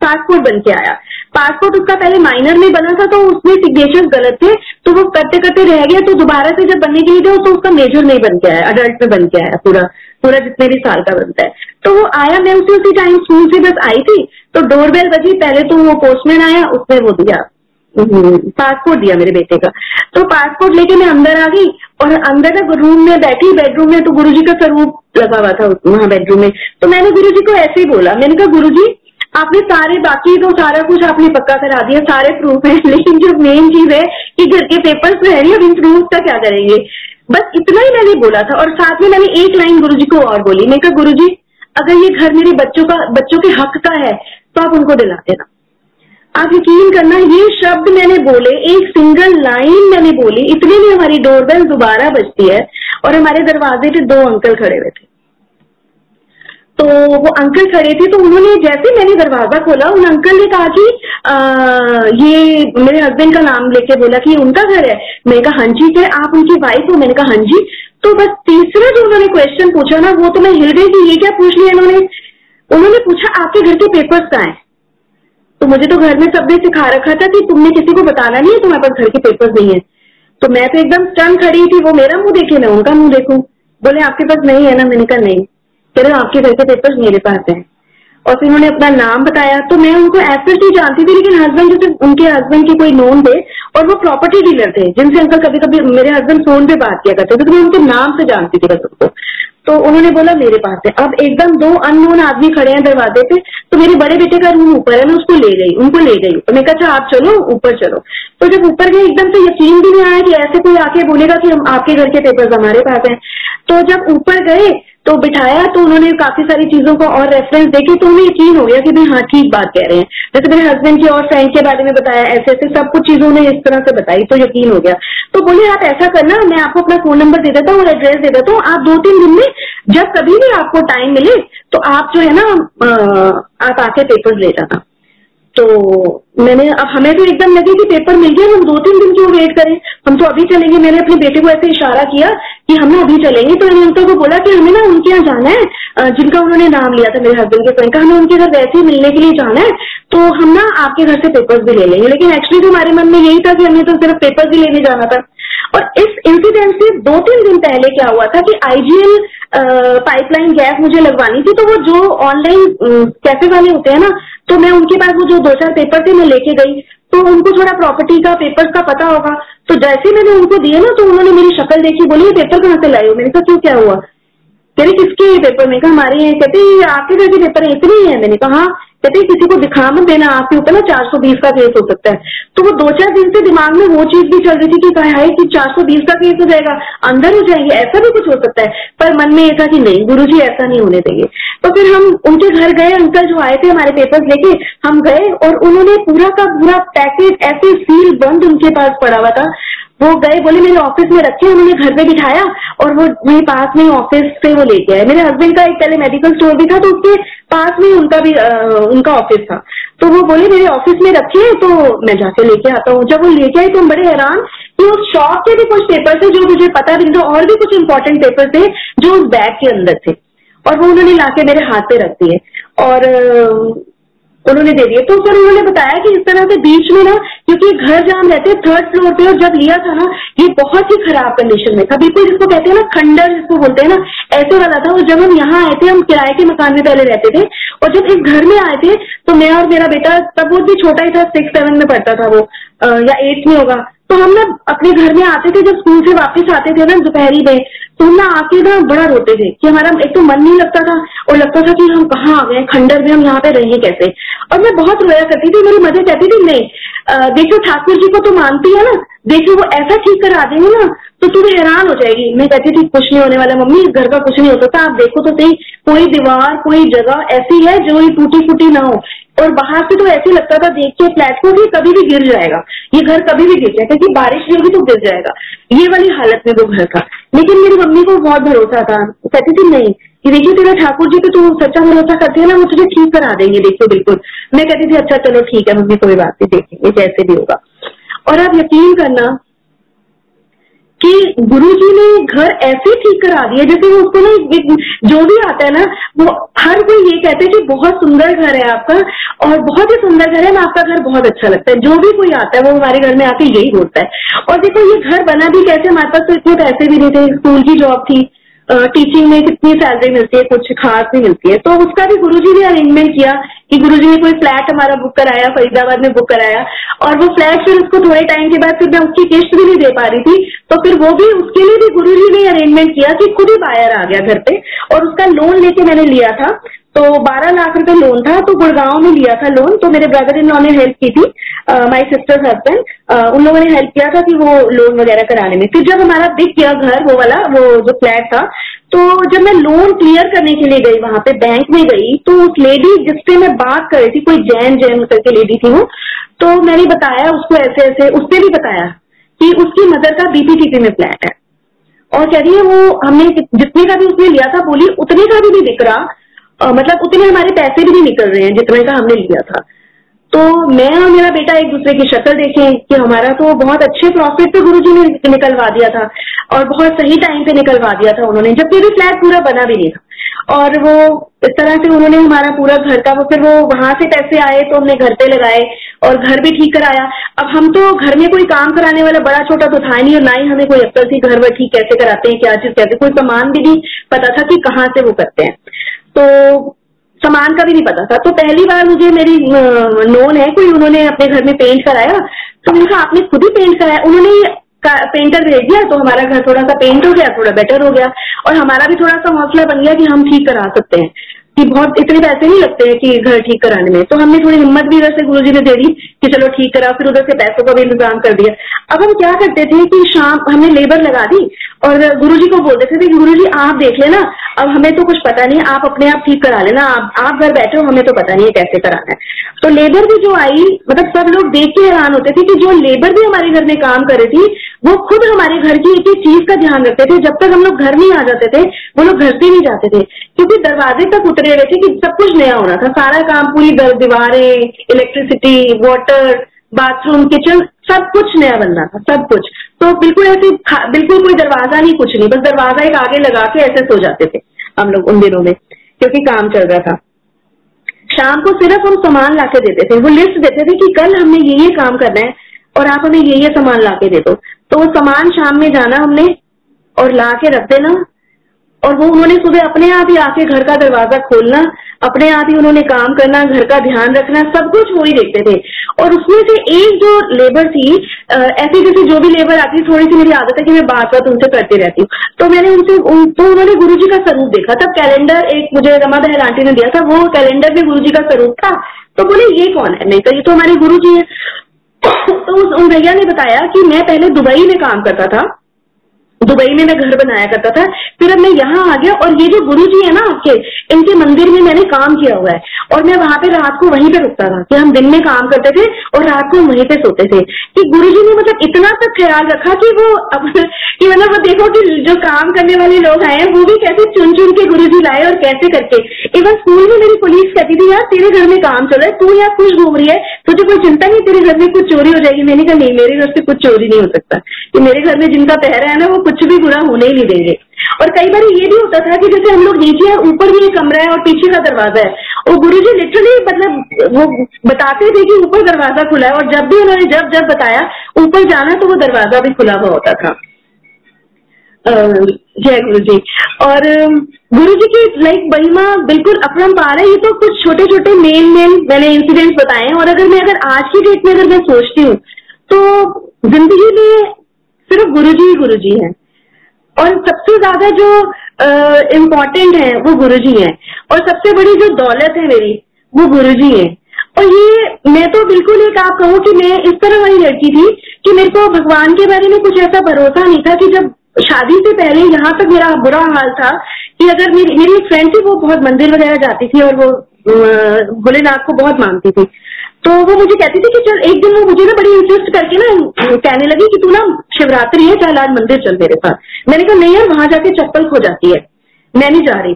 पासपोर्ट बन के आया। पासपोर्ट उसका पहले माइनर में बना था तो उसमें सिग्नेचर गलत थे। तो वो करते करते रह गया तो दोबारा से जब बनने के लिए गया तो उसका मेजर नहीं बन के आया अडल्ट में बन के आया पूरा। पूरा जितने भी साल का बनता है। तो वो आया मैं उसी उसी टाइम स्कूल से बस आई थी तो डोरबेल बजी पहले तो वो पोस्टमैन आया उसने वो दिया। पासपोर्ट हम्म, दिया मेरे बेटे का। तो पासपोर्ट लेके मैं अंदर आ गई और अंदर ना रूम में बैठी बेडरूम में तो गुरुजी का स्वरूप लगा हुआ था वहाँ बेडरूम में। तो मैंने गुरुजी को ऐसे ही बोला मैंने कहा गुरुजी आपने सारे बाकी तो सारा कुछ आपने पक्का करा दिया सारे प्रूफ है लेकिन जो मेन चीज़ है कि घर के पेपर्स तो है नहीं अब इन प्रूफ का क्या करेंगे? बस इतना ही मैंने बोला था और साथ में मैंने एक लाइन गुरुजी को और बोली। मैंने कहा, गुरुजी, अगर ये घर मेरे बच्चों का, बच्चों के हक का है तो आप उनको दिला देना। आप यकीन करना, ये शब्द मैंने बोले, एक सिंगल लाइन मैंने बोली। इतने में हमारी डोरबेल दोबारा बजती है और हमारे दरवाजे पे दो अंकल खड़े हुए थे। तो वो अंकल खड़े थे तो उन्होंने जैसे मैंने दरवाज़ा खोला, उन अंकल ने कहा कि ये मेरे हस्बैंड का नाम लेके बोला कि उनका घर है। मैंने कहा हाँ जी, क्या आप उनकी वाइफ हो? मैंने कहा हाँ जी। तो बस तीसरा जो उन्होंने क्वेश्चन पूछा ना, वो तो मैं हिल गई कि ये क्या पूछ लिया इन्होंने? उन्होंने पूछा, आपके घर के पेपर्स कहा है? तो मुझे तो घर में सबने सिखा रखा था कि तुमने किसी को बताना नहीं है, तुम्हारे पास घर के पेपर्स नहीं है। तो मैं तो एकदम स्टन खड़ी थी, वो मेरा मुँह देखे, मैं उनका मुँह देखूँ। बोले, आपके पास नहीं है ना? मैंने कहा, नहीं। कह रहे आपके घर के पेपर्स मेरे पास हैं। और फिर उन्होंने अपना नाम बताया तो मैं उनको एज ही जानती थी, लेकिन हस्बैंड जैसे उनके हस्बैंड के कोई नोन थे, और वो प्रॉपर्टी डीलर थे, जिनसे अंकल कभी कभी मेरे हस्बैंड फ़ोन पे बात किया करते थे तो मैं उनके नाम से जानती थी बस उनको। तो उन्होंने बोला, मेरे पास है। अब एकदम दो अननोन आदमी खड़े हैं दरवाजे पे तो मेरे बड़े बेटे का रूम ऊपर है, मैं उसको ले गई, उनको ले गई। तो मैं कहा अच्छा आप चलो, ऊपर चलो। तो जब ऊपर गए एकदम से यकीन भी नहीं आया कि ऐसे कोई आके बोलेगा कि हम आपके घर के पेपर्स हमारे पास हैं। तो जब ऊपर गए तो बिठाया तो उन्होंने काफ़ी सारी चीज़ों को और रेफरेंस देखे तो उन्हें यकीन हो गया कि भाई हाँ ठीक बात कह रहे हैं। जैसे मेरे हस्बैंड की और फ्रेंड के बारे में बताया ऐसे ऐसे सब कुछ चीज़ों ने इस तरह से बताई तो यकीन हो गया। तो बोले, आप ऐसा करना, मैं आपको अपना फ़ोन नंबर दे देता हूँ और एड्रेस दे देता हूँ। आप दो तीन दिन में, जब कभी भी आपको टाइम मिले तो आप जो है ना आप आके पेपर ले जाना। तो मैंने, अब हमें तो एकदम लगे कि पेपर मिल गया, हम दो तीन दिन क्यों वेट करें? हम तो अभी चलेंगे, मैंने अपने बेटे को ऐसे इशारा किया कि हम ना अभी चलेंगे तो मैंने अंकल को बोला कि हमें ना उनके यहाँ जाना है जिनका उन्होंने नाम लिया था मेरे हस्बैंड के फ्रेंड का, हमें उनके घर वैसे ही मिलने के लिए जाना है तो हम ना आपके घर से पेपर्स भी ले लेंगे। लेकिन एक्चुअली तो हमारे मन में यही था कि हमें तो सिर्फ़ पेपर भी लेने जाना था। और इस इंसिडेंट से दो तीन दिन पहले क्या हुआ था कि आईजीएल पाइपलाइन गैस मुझे लगवानी थी तो वो जो ऑनलाइन कैफ़े वाले होते हैं ना तो मैं उनके पास वो जो दो चार पेपर थे लेके गई तो उनको थोड़ा प्रॉपर्टी का पेपर्स का पता होगा। तो जैसे मैंने उनको दिए ना तो उन्होंने मेरी शक्ल देखी, बोली, ये पेपर कहाँ से लाए हो? मैंने कहा, क्यों, क्या हुआ? रही किसके पेपर में कहा, हमारे यहाँ कहते आपके घर के पेपर इतने ही। है मैंने कहा हाँ। कहते, किसी को दिखा मत देना, आपके ऊपर ना चार सौ बीस का केस हो सकता है। तो वो दो चार दिन से दिमाग में वो चीज़ भी चल रही थी कि है कि चार सौ बीस का केस हो जाएगा, अंदर हो जाएँगे, ऐसा भी कुछ हो सकता है। पर मन में ये था कि नहीं गुरु जी ऐसा नहीं होने देंगे। तो फिर हम उनके घर गए, अंकल जो आए थे हमारे पेपर लेके, हम गए और उन्होंने पूरा का पूरा पैकेज ऐसे सील बंद उनके पास पड़ा हुआ था। वो गए बोले मेरे ऑफ़िस में रखे उन्होंने घर पे बिठाया और वो मेरे पास में ऑफ़िस से वो लेके आए। मेरे हस्बैंड का एक पहले मेडिकल स्टोर भी था तो उसके पास में उनका भी आ, उनका ऑफ़िस था। तो वो बोले मेरे ऑफ़िस में रखे हैं तो मैं जाके लेके आता हूँ। जब वो लेके आए तो हम बड़े हैरान कि उस शॉप के भी कुछ पेपर थे जो मुझे पता भी था और भी कुछ इंपॉर्टेंट पेपर थे जो उस बैग के अंदर थे। और वो उन्होंने लाके मेरे हाथ पे रख दिए। और उन्होंने दे दिए। तो फिर उन्होंने बताया कि इस तरह से बीच में ना, क्योंकि घर जहाँ हम रहते थर्ड फ्लोर पे, और जब लिया था ना, ये बहुत ही खराब कंडीशन में था। बिल्कुल जिसको कहते हैं ना, खंडर जिसको बोलते हैं ना, ऐसे वाला था। और जब हम यहाँ आए थे, हम किराए के मकान में पहले रहते थे, और जब इस घर में आए थे तो मैं और मेरा बेटा, तब वो भी छोटा ही था सिक्स सेवन में पढ़ता था वो या एट्थ में होगा। तो हम ना अपने घर में आते थे, जब स्कूल से वापस आते थे ना दोपहरी में तो हम ना आके ना बड़ा रोते थे कि हमारा एक तो मन नहीं लगता था और लगता था कि हम कहाँ आ गए, खंडर में हम यहाँ पे रहेंगे कैसे। और मैं बहुत रोया करती थी, मेरी मदर कहती थी, नहीं देखो ठाकुर जी को तो मानती है ना, देखो वो ऐसा ठीक करा देंगे ना तो तू हैरान हो जाएगी। मैं कहती थी, कुछ नहीं होने वाला मम्मी इस घर का कुछ नहीं होता था। आप देखो तो सही, कोई दीवार, कोई जगह ऐसी है जो ये टूटी फूटी ना हो। और बाहर से तो ऐसे लगता था, देख के को भी कभी भी गिर जाएगा। ये घर कभी भी गिर जाएगा, क्योंकि बारिश भी होगी तो गिर जाएगा। ये वाली हालत में वो घर था। लेकिन मेरी मम्मी को बहुत भरोसा था। कहती थी, नहीं कि देखिए तेरा ठाकुर जी तो तू सच्चा भरोसा करती है ना, वो तुझे ठीक करा देंगे। देखिए, बिल्कुल। मैं कहती थी अच्छा चलो ठीक है, मम्मी, कोई बात नहीं, देखेंगे, जैसे भी होगा। और आप यकीन करना कि गुरु जी ने घर ऐसे ठीक करा दिया, जैसे वो उसको ना जो भी आता है ना, वो हर कोई ये कहते हैं कि बहुत सुंदर घर है आपका, और बहुत ही सुंदर घर है ना आपका घर बहुत अच्छा लगता है। जो भी कोई आता है, वो हमारे घर में आके यही बोलता है। और देखो, ये घर बना भी कैसे, हमारे पास तो इतने पैसे भी नहीं थे, स्कूल की जॉब थी। टीचिंग में कितनी सैलरी मिलती है, कुछ खास नहीं मिलती है। तो उसका भी गुरुजी ने अरेंजमेंट किया कि गुरुजी ने कोई फ्लैट हमारा बुक कराया, फरीदाबाद में बुक कराया। और वो फ्लैट फिर उसको थोड़े टाइम के बाद फिर मैं उसकी किश्त भी नहीं दे पा रही थी तो फिर वो भी उसके लिए भी गुरुजी ने अरेंजमेंट किया कि खुद ही बायर आ गया घर पे। और उसका लोन लेके मैंने लिया था। तो 12 लाख रुपए लोन था तो गुड़गांव में लिया था लोन तो मेरे ब्रदर इन लॉ ने हेल्प की थी माय सिस्टर हस्बैंड उन लोगों ने हेल्प किया था कि वो लोन वगैरह कराने में। फिर जब हमारा बिक गया घर, वो वाला, वो जो फ्लैट था तो जब मैं लोन क्लियर करने के लिए गई वहाँ पे बैंक में गई तो उस लेडी जिससे मैं बात कर रही थी, कोई जैन जैन करके लेडी थी वो तो मैंने बताया उसको ऐसे ऐसे उसने भी बताया कि उसकी मदर का बीपीटीपी में फ्लैट है। और कह रही है वो, हमने जितने का भी उसने लिया था बोली, उतने का भी नहीं दिख रहा। मतलब उतने हमारे पैसे भी नहीं निकल रहे हैं, जितने का हमने लिया था। तो मैं और मेरा बेटा एक दूसरे की शक्ल देखे कि हमारा तो बहुत अच्छे प्रॉफिट पे गुरु जी ने निकलवा दिया था और बहुत सही टाइम पे निकलवा दिया था उन्होंने जबकि भी फ्लैट पूरा बना भी नहीं था। और वो इस तरह से उन्होंने हमारा पूरा घर का वो फिर वो वहाँ से पैसे आए तो हमने घर पे लगाए और घर भी ठीक कराया। अब हम तो घर में कोई काम कराने वाला बड़ा छोटा तो था नहीं और ना ही हमें कोई अक्ल थी घर वर ठीक कैसे कराते हैं, क्या चीज़, कैसे, कोई सामान भी नहीं पता था कि कहाँ से वो करते हैं। तो सामान का भी नहीं पता था। तो पहली बार मुझे मेरी नोन है, कोई उन्होंने अपने घर में पेंट कराया तो मैंने कहा, आपने खुद ही पेंट कराया? उन्होंने पेंटर भेज दिया तो हमारा घर थोड़ा सा पेंट हो गया, थोड़ा बेटर हो गया, और हमारा भी थोड़ा सा हौसला बन गया कि हम ठीक करा सकते हैं। कि बहुत, इतने पैसे नहीं लगते हैं कि घर ठीक कराने में। तो हमने थोड़ी हिम्मत भी वैसे गुरु जी ने दे दी कि चलो ठीक करा, फिर उधर से पैसों का भी इंतज़ाम कर दिया। अब हम क्या करते थे कि शाम, हमने लेबर लगा दी और गुरु जी को बोलते थे गुरु जी आप देख लेना, अब हमें तो कुछ पता नहीं, आप अपने आप ठीक करा लेना, आप आप घर बैठे हो, हमें तो पता नहीं है कैसे कराना है। तो लेबर भी जो आई मतलब सब लोग देख के हैरान होते थे कि जो लेबर भी हमारे घर में काम कर रही थी, वो खुद हमारे घर की एक एक चीज़ का ध्यान रखते थे। जब तक हम लोग घर नहीं आ जाते थे, वो लोग घर से नहीं जाते थे, क्योंकि दरवाजे तक उतरे हुए थे कि सब कुछ नया होना था। सारा काम, पूरी दीवारें इलेक्ट्रिसिटी वाटर बाथरूम किचन सब कुछ नया बनना था, सब कुछ। तो बिल्कुल ऐसे बिल्कुल कोई दरवाज़ा नहीं, कुछ नहीं, बस दरवाज़ा एक आगे लगा के ऐसे सो जाते थे हम लोग उन दिनों में, क्योंकि काम चल रहा था। शाम को सिर्फ़ हम सामान ला के देते थे, वो लिस्ट देते थे कि कल हमने ये ये काम करना है और आप हमें ये ये सामान ला के दे दो। तो वो सामान शाम में जाना हमने और ला के रख देना और वो उन्होंने सुबह अपने आप ही आके घर का दरवाज़ा खोलना अपने आप ही उन्होंने काम करना घर का ध्यान रखना सब कुछ वो ही देखते थे। और उसमें से एक जो लेबर थी ऐसी जैसे जो भी लेबर आती है थोड़ी सी मेरी आदत है कि मैं बात बात उनसे करती रहती हूँ। तो मैंने उनसे उन, तो उन्होंने गुरु जी का स्वरूप देखा। तब कैलेंडर एक मुझे रमा बहल आंटी ने दिया था वो कैलेंडर भी गुरु जी का स्वरूप था। तो बोले ये कौन है? नहीं तो ये तो हमारे गुरु जी है। तो उस भैया ने बताया कि मैं पहले दुबई में काम करता था। दुबई में मैं घर बनाया करता था, फिर अब मैं यहाँ आ गया और ये जो गुरु जी है ना आपके, इनके मंदिर में मैंने काम किया हुआ है। और मैं वहाँ पे रात को वहीं पे रुकता था, कि हम दिन में काम करते थे और रात को वहीं पे सोते थे। कि गुरु जी ने मतलब इतना तक ख्याल रखा कि वो अब, कि मतलब वो देखो कि जो काम करने वाले लोग आए हैं, वो भी कैसे चुन चुन के गुरु जी लाए और कैसे करके। इवन स्कूल में मेरी पुलिस कहती थी, यार, तेरे घर में काम चल रहा है, तू यहाँ खुश घूम रही है, तुझे कोई चिंता नहीं, तेरे घर में कुछ चोरी हो जाएगी? मैंने कहा, नहीं, मेरे घर से कुछ चोरी नहीं हो सकता। कि मेरे घर में जिनका पहरा है ना, वो कुछ भी बुरा होने ही नहीं देंगे। और कई बार ये भी होता था कि जैसे हम लोग नीचे है ऊपर भी एक कमरा है और पीछे का दरवाज़ा है, और गुरु जी लिटरली मतलब वो बताते थे कि ऊपर दरवाज़ा खुला है, और जब भी उन्होंने जब जब बताया, ऊपर जाना तो वो दरवाज़ा भी खुला हुआ होता था। जय गुरु जी। और गुरु जी की लाइक महिमा बिल्कुल अपरम्पार है। ये तो कुछ छोटे छोटे मेन मेन मैंने इंसिडेंट्स बताए हैं, और अगर मैं, अगर आज की डेट में अगर मैं सोचती हूँ तो ज़िंदगी में सिर्फ़ गुरु जी ही गुरु जी है। और सबसे ज़्यादा जो इम्पोर्टेंट है, वो गुरु जी है। और सबसे बड़ी जो दौलत है मेरी, वो गुरु जी है। और ये, मैं तो बिल्कुल एक आप कहूँ कि मैं इस तरह वाली लड़की थी कि मेरे को भगवान के बारे में कुछ ऐसा भरोसा नहीं था कि जब शादी से पहले यहाँ तक मेरा बुरा हाल था कि अगर मेरी मेरी एक फ्रेंड थी, वो बहुत मंदिर वगैरह जाती थी और वो भोलेनाथ को बहुत मानती थी। तो वो मुझे कहती थी कि चल, एक दिन वो मुझे ना बड़ी इंटरेस्ट करके ना कहने लगी कि तू ना शिवरात्रि है चल आज मंदिर चल मेरे साथ। मैंने कहा, नहीं यार, वहाँ जाके चप्पल खो जाती है। मैं नहीं जा रही।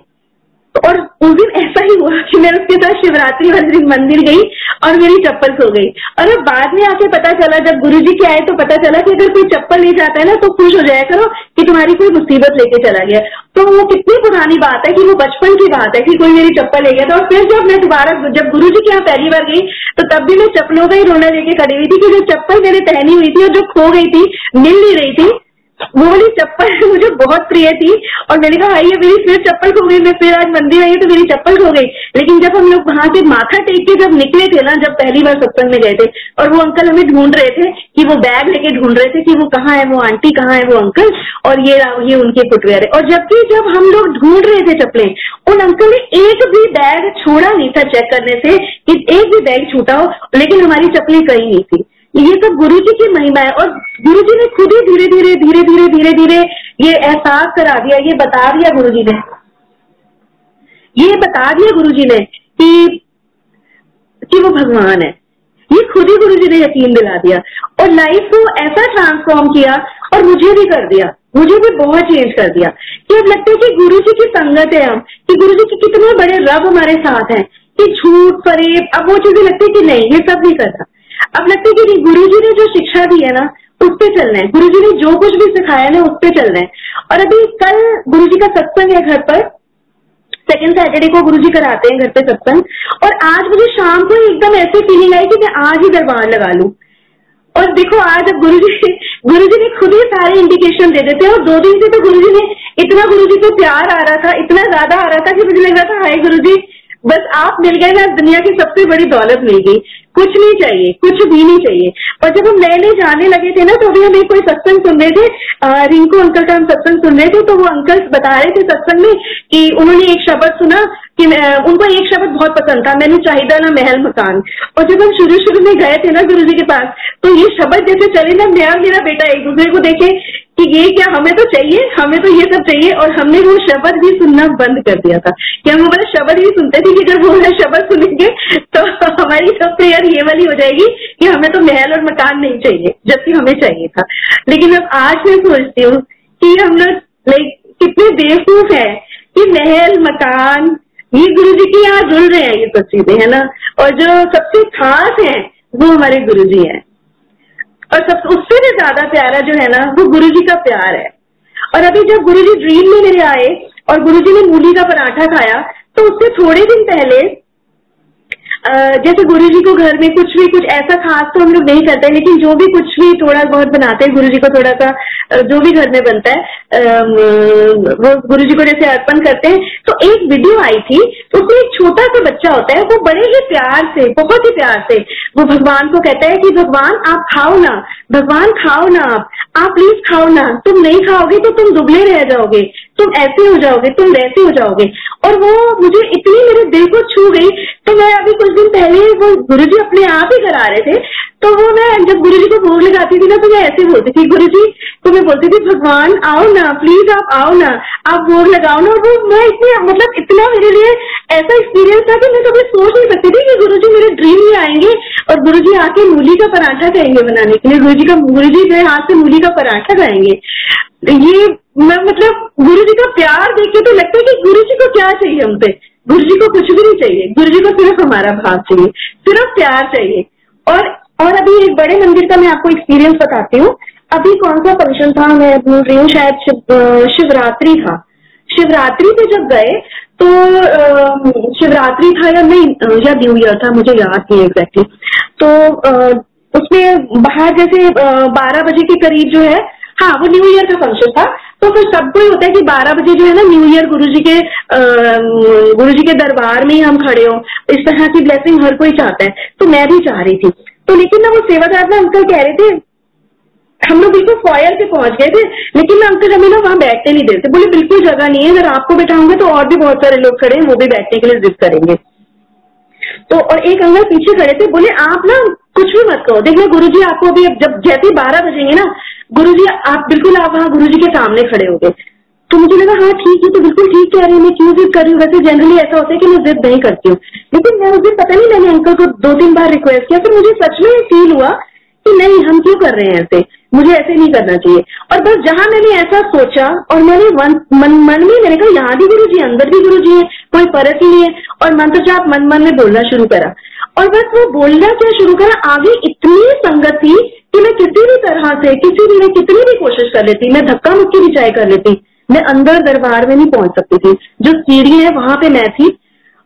और उस दिन ऐसा ही हुआ कि मैं उसके साथ शिवरात्रि वाले दिन मंदिर गई और मेरी चप्पल खो गई। और अब बाद में आके पता चला, जब गुरु जी के आए तो पता चला कि अगर कोई चप्पल ले जाता है ना तो खुश हो जाया करो कि तुम्हारी कोई मुसीबत लेके चला गया। तो वो कितनी पुरानी बात है कि वो बचपन की बात है कि कोई मेरी चप्पल ले गया था। और फिर जब मैं दोबारा जब गुरु जी के यहाँ पहली बार गई तो तब भी मैं चप्पलों का ही रोना लेके खड़ी हुई थी कि जो चप्पल मैंने पहनी हुई थी और जो खो गई थी, मिल नहीं रही थी वो वाली चप्पल मुझे बहुत प्रिय थी और मैंने कहा भाई ये मेरी फिर चप्पल खो गई, मैं फिर आज मंदिर आई तो मेरी चप्पल खो गई। लेकिन जब हम लोग वहाँ से माथा टेक के जब निकले थे ना, जब पहली बार सत्संग में गए थे, और वो अंकल हमें ढूंढ रहे थे कि वो बैग लेके ढूंढ रहे थे कि वो कहाँ है, वो आंटी कहाँ है, वो अंकल, और ये ये उनके फुटवेयर है। और जबकि जब हम लोग ढूंढ रहे थे चप्पलें, उन अंकल ने एक भी बैग छोड़ा नहीं था चेक करने से कि एक भी बैग छूटा हो, लेकिन हमारी चप्पलें कहीं नहीं थी। ये सब गुरु जी की महिमा है और गुरु जी ने खुद ही धीरे धीरे धीरे धीरे धीरे धीरे ये एहसास करा दिया, ये बता दिया गुरु जी ने। ये बता दिया गुरु जी ने कि कि वो भगवान है। ये खुद ही गुरु जी ने यकीन दिला दिया। और लाइफ को ऐसा ट्रांसफॉर्म किया और मुझे भी कर दिया। मुझे भी बहुत चेंज कर दिया। कि अब लगता है कि गुरु जी की संगत है हम, कि गुरु जी के कितने बड़े रब हमारे साथ हैं, कि झूठ, फरेब, अब वो चीज़ें लगती है कि नहीं, ये सब नहीं करता। अब लगता है कि गुरु जी ने जो शिक्षा दी है ना, उस पर चलना है। गुरु जी ने जो कुछ भी सिखाया ना, उस पर चलना है। और अभी कल गुरु जी का सत्संग है घर पर। सेकेंड सैटरडे को गुरु जी कराते हैं घर पे सत्संग। और आज मुझे शाम को एकदम ऐसी फीलिंग आई कि मैं आज ही दरबार लगा लूँ। और देखो, आज अब गुरु जी गुरु जी ने खुद ही सारे इंडिकेशन दे देते हैं और दो दिन से तो गुरु जी ने इतना गुरु जी को प्यार आ रहा था, इतना ज़्यादा आ रहा था कि मुझे लग रहा था, हाय गुरु जी बस आप मिल गए ना दुनिया की सबसे बड़ी दौलत मिल गई। कुछ नहीं चाहिए, कुछ भी नहीं चाहिए। और जब हम नए नए जाने लगे थे ना तो अभी हम एक कोई सत्संग सुन रहे थे रिंकू अंकल का हम सत्संग सुन रहे थे तो वो अंकल बता रहे थे सत्संग में कि उन्होंने एक शब्द सुना कि उनको एक शब्द बहुत पसंद था, मैंने चाहिदा ना महल मकान। और जब हम शुरू शुरू में गए थे ना गुरु जी के पास तो ये शब्द जैसे चले ना मैं मेरा बेटा एक दूसरे को देखे कि ये क्या हमें तो चाहिए, हमें तो ये सब चाहिए, और हमने वो शब्द भी सुनना बंद कर दिया था। कि हम हमारे शब्द भी सुनते थे कि अगर वो शब्द सुनेंगे तो हमारी सब प्रेयर ये वाली हो जाएगी कि हमें तो महल और मकान नहीं चाहिए जबकि हमें चाहिए था। लेकिन अब आज मैं सोचती हूँ कि हम लोग लाइक कितने बेवकूफ़ है कि महल, मकान, ये गुरु जी के यहाँ जुड़ रहे हैं, ये सब चीज़ें, है ना? और जो सबसे खास है, वो हमारे गुरु जी है। और सब, उससे भी ज़्यादा प्यारा जो है ना, वो गुरु जी का प्यार है। और अभी जब गुरु जी ड्रीम में मेरे आए और गुरु जी ने मूली का पराठा खाया तो उससे थोड़े दिन पहले जैसे गुरु जी को घर में कुछ भी, कुछ ऐसा खास तो हम लोग नहीं करते लेकिन जो भी कुछ भी थोड़ा बहुत बनाते हैं गुरु जी को थोड़ा सा जो भी घर में बनता है वो गुरु जी को जैसे अर्पण करते हैं तो एक वीडियो आई थी उसमें एक छोटा सा बच्चा होता है, वो बड़े ही प्यार से, बहुत ही प्यार से, वो भगवान को कहता है कि, भगवान, आप खाओ ना, भगवान खाओ ना आप आप प्लीज़ खाओ ना, तुम नहीं खाओगे तो तुम दुबले रह जाओगे। तुम ऐसे हो जाओगे, तुम वैसे हो जाओगे। और वो मुझे इतनी मेरे दिल को छू गई तो मैं अभी कुछ दिन पहले वो गुरु जी अपने आप ही करा रहे थे तो वो मैं जब गुरु जी को भोग लगाती थी ना तो मैं ऐसे बोलती थी गुरु जी तो मैं बोलती थी, भगवान, आओ ना प्लीज़ आप आओ ना, आप भोग लगाओ ना। और वो मैं इतने मतलब इतना मेरे लिए ऐसा एक्सपीरियंस था कि मैं कभी सोच नहीं सकती थी कि गुरु जी मेरे ड्रीम में आएँगे और गुरु जी आके मूली का पराठा कहेंगे बनाने के लिए। गुरु जी का गुरु जी मेरे हाथ से मूली का पराठा खाएँगे। ये मैं मतलब गुरु जी का प्यार देख के तो लगता है कि गुरु जी को क्या चाहिए हमसे गुरु जी को कुछ भी नहीं चाहिए। गुरु जी को सिर्फ़ हमारा भाव चाहिए सिर्फ़ प्यार चाहिए। और और अभी एक बड़े मंदिर का मैं आपको एक्सपीरियंस बताती हूँ। अभी कौन सा फ़ंक्शन था? मैं बोल रही हूँ शायद शिव, शिवरात्रि था। शिवरात्रि पे जब गए तो शिवरात्रि था या नहीं या न्यू ईयर था मुझे याद नहीं एग्जैक्टली तो उसमें बाहर जैसे बारह बजे के करीब जो है हाँ वो न्यू ईयर का फ़ंक्शन था। तो फिर सबको ही होता है कि 12 बजे जो है ना न्यू ईयर गुरु जी के गुरु जी के दरबार में ही हम खड़े हो। इस तरह की ब्लेसिंग हर कोई चाहता है। तो मैं भी चाह रही थी। तो लेकिन ना वो सेवादार ना अंकल कह रहे थे, हम लोग बिल्कुल फॉयर पे पहुँच गए थे, लेकिन ना अंकल हमें ना वहाँ बैठने नहीं देते। बोले, बिल्कुल जगह नहीं है, अगर आपको बैठाऊँगे तो और भी बहुत सारे लोग खड़े हैं, वो भी बैठने के लिए जिद करेंगे। तो और एक अंकल पीछे खड़े थे, बोले, आप ना कुछ भी मत कहो देखिए गुरु जी आपको अभी जब जैसे बारह बजेंगे ना गुरु जी आप बिल्कुल, आप वहाँ गुरु जी के सामने खड़े हो गए। तो मुझे लगा हाँ ठीक है तो बिल्कुल ठीक कह रही हूँ, मैं क्यों जिद कर रही हूँ? वैसे जनरली ऐसा होता है कि मैं जिद नहीं करती हूँ। लेकिन मैं उस दिन, पता नहीं, मैंने अंकल को दो तीन बार रिक्वेस्ट किया फिर मुझे सच में फील हुआ कि नहीं हम क्यों कर रहे हैं ऐसे? मुझे ऐसे नहीं करना चाहिए। और बस जहाँ मैंने ऐसा सोचा और मैंने मन मन, मन में मैंने कहा यहाँ भी गुरु जी अंदर भी गुरु जी है कोई फ़र्क ही नहीं है। और मंत्र जाप मन मन में बोलना शुरू करा। और बस वो बोलना क्या शुरू करा? आगे इतनी संगत थी कि मैं किसी भी तरह से किसी भी मैं कितनी भी कोशिश कर लेती मैं धक्का मुक्की भी चाय कर लेती मैं अंदर दरबार में नहीं पहुँच सकती थी। जो सीढ़ी है वहाँ पे मैं थी।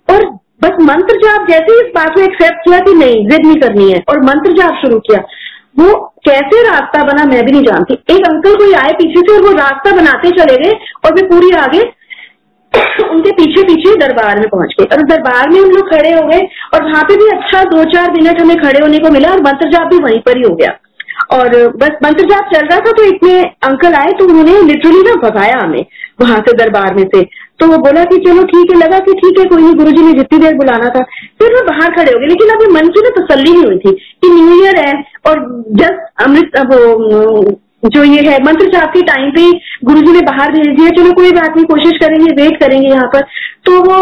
और बस मंत्र जाप जैसे इस बात को एक्सेप्ट किया कि नहीं, जिद नहीं करनी है, और मंत्र जाप शुरू किया। वो कैसे रास्ता बना मैं भी नहीं जानती। एक अंकल कोई आए पीछे से और वो रास्ता बनाते चले गए, और वे पूरी आगे उनके पीछे पीछे दरबार में पहुँच गए। और दरबार में हम लोग खड़े हो गए, और वहाँ पे भी अच्छा दो चार मिनट हमें खड़े होने को मिला, और मंत्र जाप भी वहीं पर ही हो गया। और बस मंत्र जाप चल रहा था तो इतने अंकल आए तो उन्होंने लिटरली ना भगाया हमें वहाँ से दरबार में से। तो वो बोला कि चलो ठीक है, लगा कि ठीक है, कोई नहीं गुरु जी ने जितनी देर बुलाना था। फिर वो बाहर खड़े हो गए, लेकिन अभी मन की ना तसल्ली नहीं हुई थी कि न्यू ईयर है और जस्ट अमृत वो जो ये है, मंत्र जाप के टाइम पे गुरु जी ने बाहर भेज दिया, चलो कोई बात नहीं, कोशिश करेंगे वेट करेंगे यहाँ पर। तो वो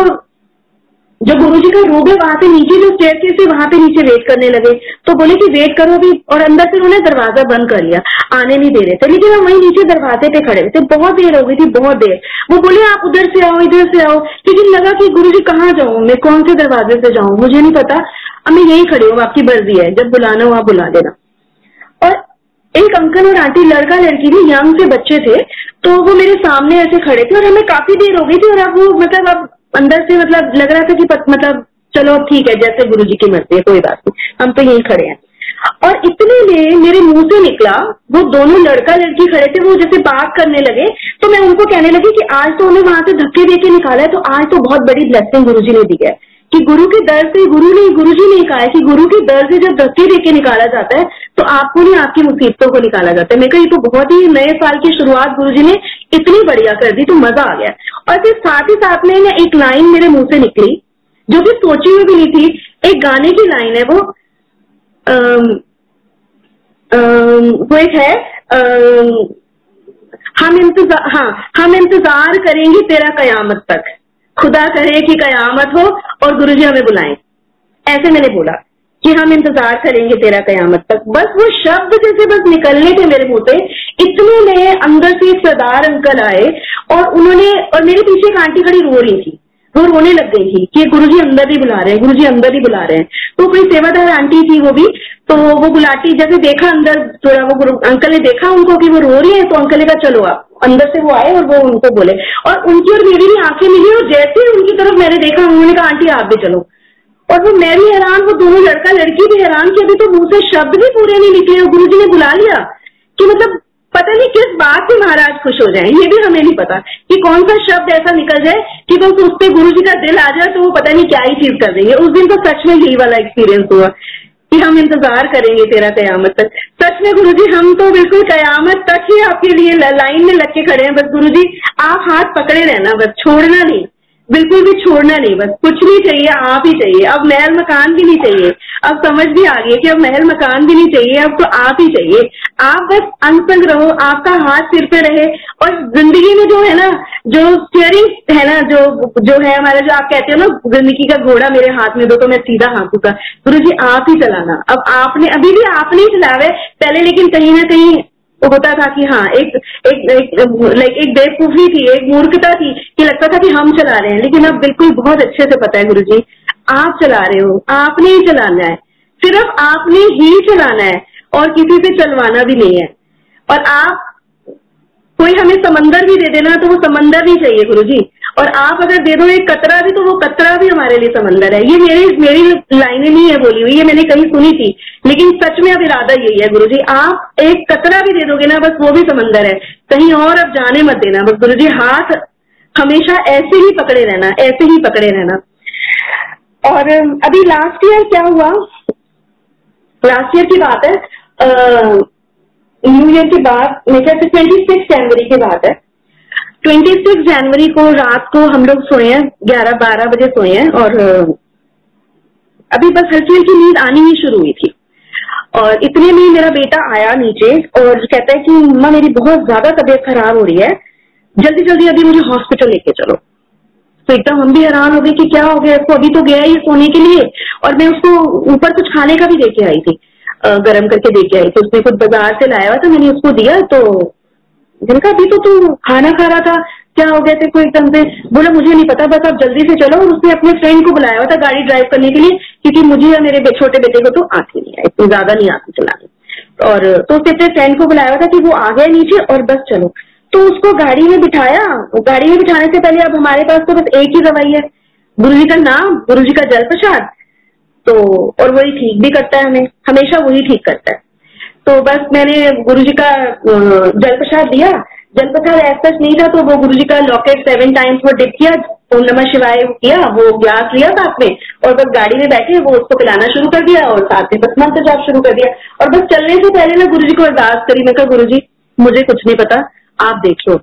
जो गुरु जी का रूम है वहाँ पे नीचे जो स्टेयर केस है, वहाँ पे नीचे वेट करने लगे तो बोले कि वेट करो अभी, और अंदर से उन्होंने दरवाज़ा बंद कर लिया, आने नहीं दे रहे थे। लेकिन हम वहीं नीचे दरवाजे पे खड़े थे, बहुत देर हो गई थी, बहुत देर। वो बोले, आप उधर से आओ, इधर से आओ। लेकिन लगा कि गुरु जी कहाँ जाऊँ, मैं कौन से दरवाजे से जाऊँ, मुझे नहीं पता। अब मैं यही खड़ी हूँ आपकी मर्ज़ी है, जब बुलाना हो आप बुला देना और एक अंकल और आंटी, लड़का लड़की भी यंग से बच्चे थे तो वो मेरे सामने ऐसे खड़े थे, और हमें काफ़ी देर हो गई थी, और अब वो मतलब अब अंदर से मतलब लग रहा था कि मतलब चलो ठीक है, जैसे गुरु जी की मर्ज़ी है, कोई बात नहीं, हम तो यही खड़े हैं। और इतने में मेरे मुँह से निकला, वो दोनों लड़का लड़की खड़े थे, वो जैसे बात करने लगे तो मैं उनको कहने लगी कि आज तो उन्हें वहाँ से धक्के देके निकाला है तो आज तो बहुत बड़ी ब्लेसिंग गुरु जी ने दी है। कि गुरु के दर से गुरु ने गुरु जी ने कहा है कि गुरु के दर से जब धक्के दे के निकाला जाता है तो आपको नहीं आपकी मुसीबतों को निकाला जाता है। मैं कही तो बहुत ही नए साल की शुरुआत गुरु जी ने इतनी बढ़िया कर दी तो मज़ा आ गया और फिर साथ ही साथ में ना एक लाइन मेरे मुँह से निकली, जो कि सोची हुई भी नहीं थी। एक गाने की लाइन है वो वो एक है हम इंतज़ार हाँ हम इंतज़ार करेंगे तेरा कयामत तक। खुदा करे कि कयामत हो और गुरु जी हमें बुलाएँ। ऐसे मैंने बोला कि हम इंतज़ार करेंगे तेरा कयामत तक। बस वो शब्द जैसे बस निकलने थे मेरे मुँह से, इतने में अंदर से सरदार अंकल आए और उन्होंने, और मेरे पीछे एक आंटी खड़ी रो रही थी। वो रोने लग गई थी कि गुरु जी अंदर ही बुला रहे हैं गुरु जी अंदर ही बुला रहे हैं। तो कोई सेवादार आंटी थी वो भी तो वो बुलाती, जैसे देखा अंदर, थोड़ा वो गुरु, अंकल ने देखा उनको कि वो रो रही है तो अंकल ने कहा, चलो आप अंदर से वो आए और वो उनको बोले। और उनकी और मेरी भी आँखें मिली और जैसे ही उनकी तरफ़ मैंने देखा, उन्होंने कहा, आंटी, आप भी चलो। और वो मैं भी हैरान, वो दोनों लड़का, लड़की भी हैरान कि अभी तो मुँह से शब्द भी पूरे नहीं निकले और गुरु जी ने बुला लिया कि मतलब पता नहीं किस बात से महाराज खुश हो जाए, ये भी हमें नहीं पता कि कौन सा शब्द ऐसा निकल जाए कि बस उस पर गुरु जी का दिल आ जाए तो वो पता नहीं क्या ही चीज़ कर देंगे। उस दिन तो सच में यही वाला एक्सपीरियंस हुआ कि हम इंतज़ार करेंगे तेरा कयामत तक। सच में गुरु जी हम तो बिल्कुल कयामत तक ही आपके लिए लाइन में लग के खड़े हैं। बस गुरु जी आप हाथ पकड़े रहना, बस छोड़ना नहीं। बिल्कुल भी छोड़ना नहीं, बस कुछ नहीं चाहिए, आप ही चाहिए। अब महल मकान भी नहीं चाहिए। अब समझ भी आ गई कि अब महल मकान भी नहीं चाहिए, अब तो आप ही चाहिए। आप बस अनसंग रहो, आपका हाथ सिर पे रहे और ज़िंदगी में जो है ना, जो स्टेयरिंग है ना, जो जो है हमारा, जो आप कहते हो ना, ज़िंदगी का घोड़ा मेरे हाथ में दो तो मैं सीधा हाँकूँगा गुरु जी, आप ही चलाना। अब आपने, अभी भी आपने ही चलावे, पहले लेकिन कहीं ना कहीं तो होता था कि हाँ एक एक लाइक एक बेवकूफ़ी थी, एक मूर्खता थी कि लगता था कि हम चला रहे हैं। लेकिन अब बिल्कुल बहुत अच्छे से पता है गुरु जी आप चला रहे हो, आपने ही चलाना है। सिर्फ़ आपने ही चलाना है और किसी से चलवाना भी नहीं है। और आप कोई हमें समंदर भी दे देना तो वो समंदर भी चाहिए गुरु जी और आप अगर दे दो एक कतरा भी तो वो कतरा भी हमारे लिए समंदर है। ये मेरी मेरी लाइनें नहीं है बोली हुई, ये मैंने कहीं सुनी थी। लेकिन सच में अब इरादा यही है गुरु जी आप एक कतरा भी दे दोगे ना, बस वो भी समंदर है। कहीं और अब जाने मत देना। बस गुरु जी हाथ हमेशा ऐसे ही पकड़े रहना, ऐसे ही पकड़े रहना। और अभी लास्ट ईयर क्या हुआ? लास्ट ईयर की बात है न्यू ईयर के बाद मेरे ख्याल से ट्वेंटी सिक्स जनवरी की बात है। ट्वेंटी सिक्स जनवरी को रात को हम लोग सोए हैं, ग्यारह, बारह बजे सोए हैं और अभी बस हल्की हल्की नींद आनी ही शुरू हुई थी। और इतने में मेरा बेटा आया नीचे और कहता है कि, मम्मा, मेरी बहुत ज़्यादा तबीयत खराब हो रही है। जल्दी जल्दी अभी मुझे हॉस्पिटल लेके चलो। तो एकदम हम भी हैरान हो गए कि क्या हो गया, इसको अभी तो गया ही सोने के लिए। और मैं उसको ऊपर कुछ खाने का भी लेके आई थी गर्म करके देके आई थी। उसने खुद बाज़ार से लाया हुआ था, मैंने उसको दिया तो जिनका अभी तो तू खाना खा रहा था, क्या हो गया तेरे को एकदम से? बोला, मुझे नहीं पता, बस आप जल्दी से चलो। और उसने अपने फ्रेंड को बुलाया हुआ था गाड़ी ड्राइव करने के लिए, क्योंकि मुझे या मेरे छोटे बेटे को तो आती नहीं है इतनी ज़्यादा नहीं आती चलाने। और तो उसने अपने फ्रेंड को बुलाया हुआ था कि वो आ गया नीचे और बस चलो। तो उसको गाड़ी में बिठाया। गाड़ी में बिठाने से पहले अब हमारे पास तो बस एक ही दवाई है। गुरु जी का नाम गुरु जी का जल प्रसाद तो और वही ठीक भी करता है हमें। हमेशा वही ठीक करता है। तो बस मैंने गुरु जी का जल प्रसाद दिया। जल प्रसाद ऐसा नहीं था तो वो गुरु जी का लॉकेट सेवन टाइम्स वो डिप किया, ओम नमः शिवाय किया, वो ग्लास लिया साथ में, और बस गाड़ी में बैठे वो उसको पिलाना शुरू कर दिया, और साथ में बस मंत्र जाप शुरू कर दिया। और बस चलने से पहले ना गुरु जी को अरदास करी, मैं कहा गुरु जी मुझे कुछ नहीं पता, आप देख लो।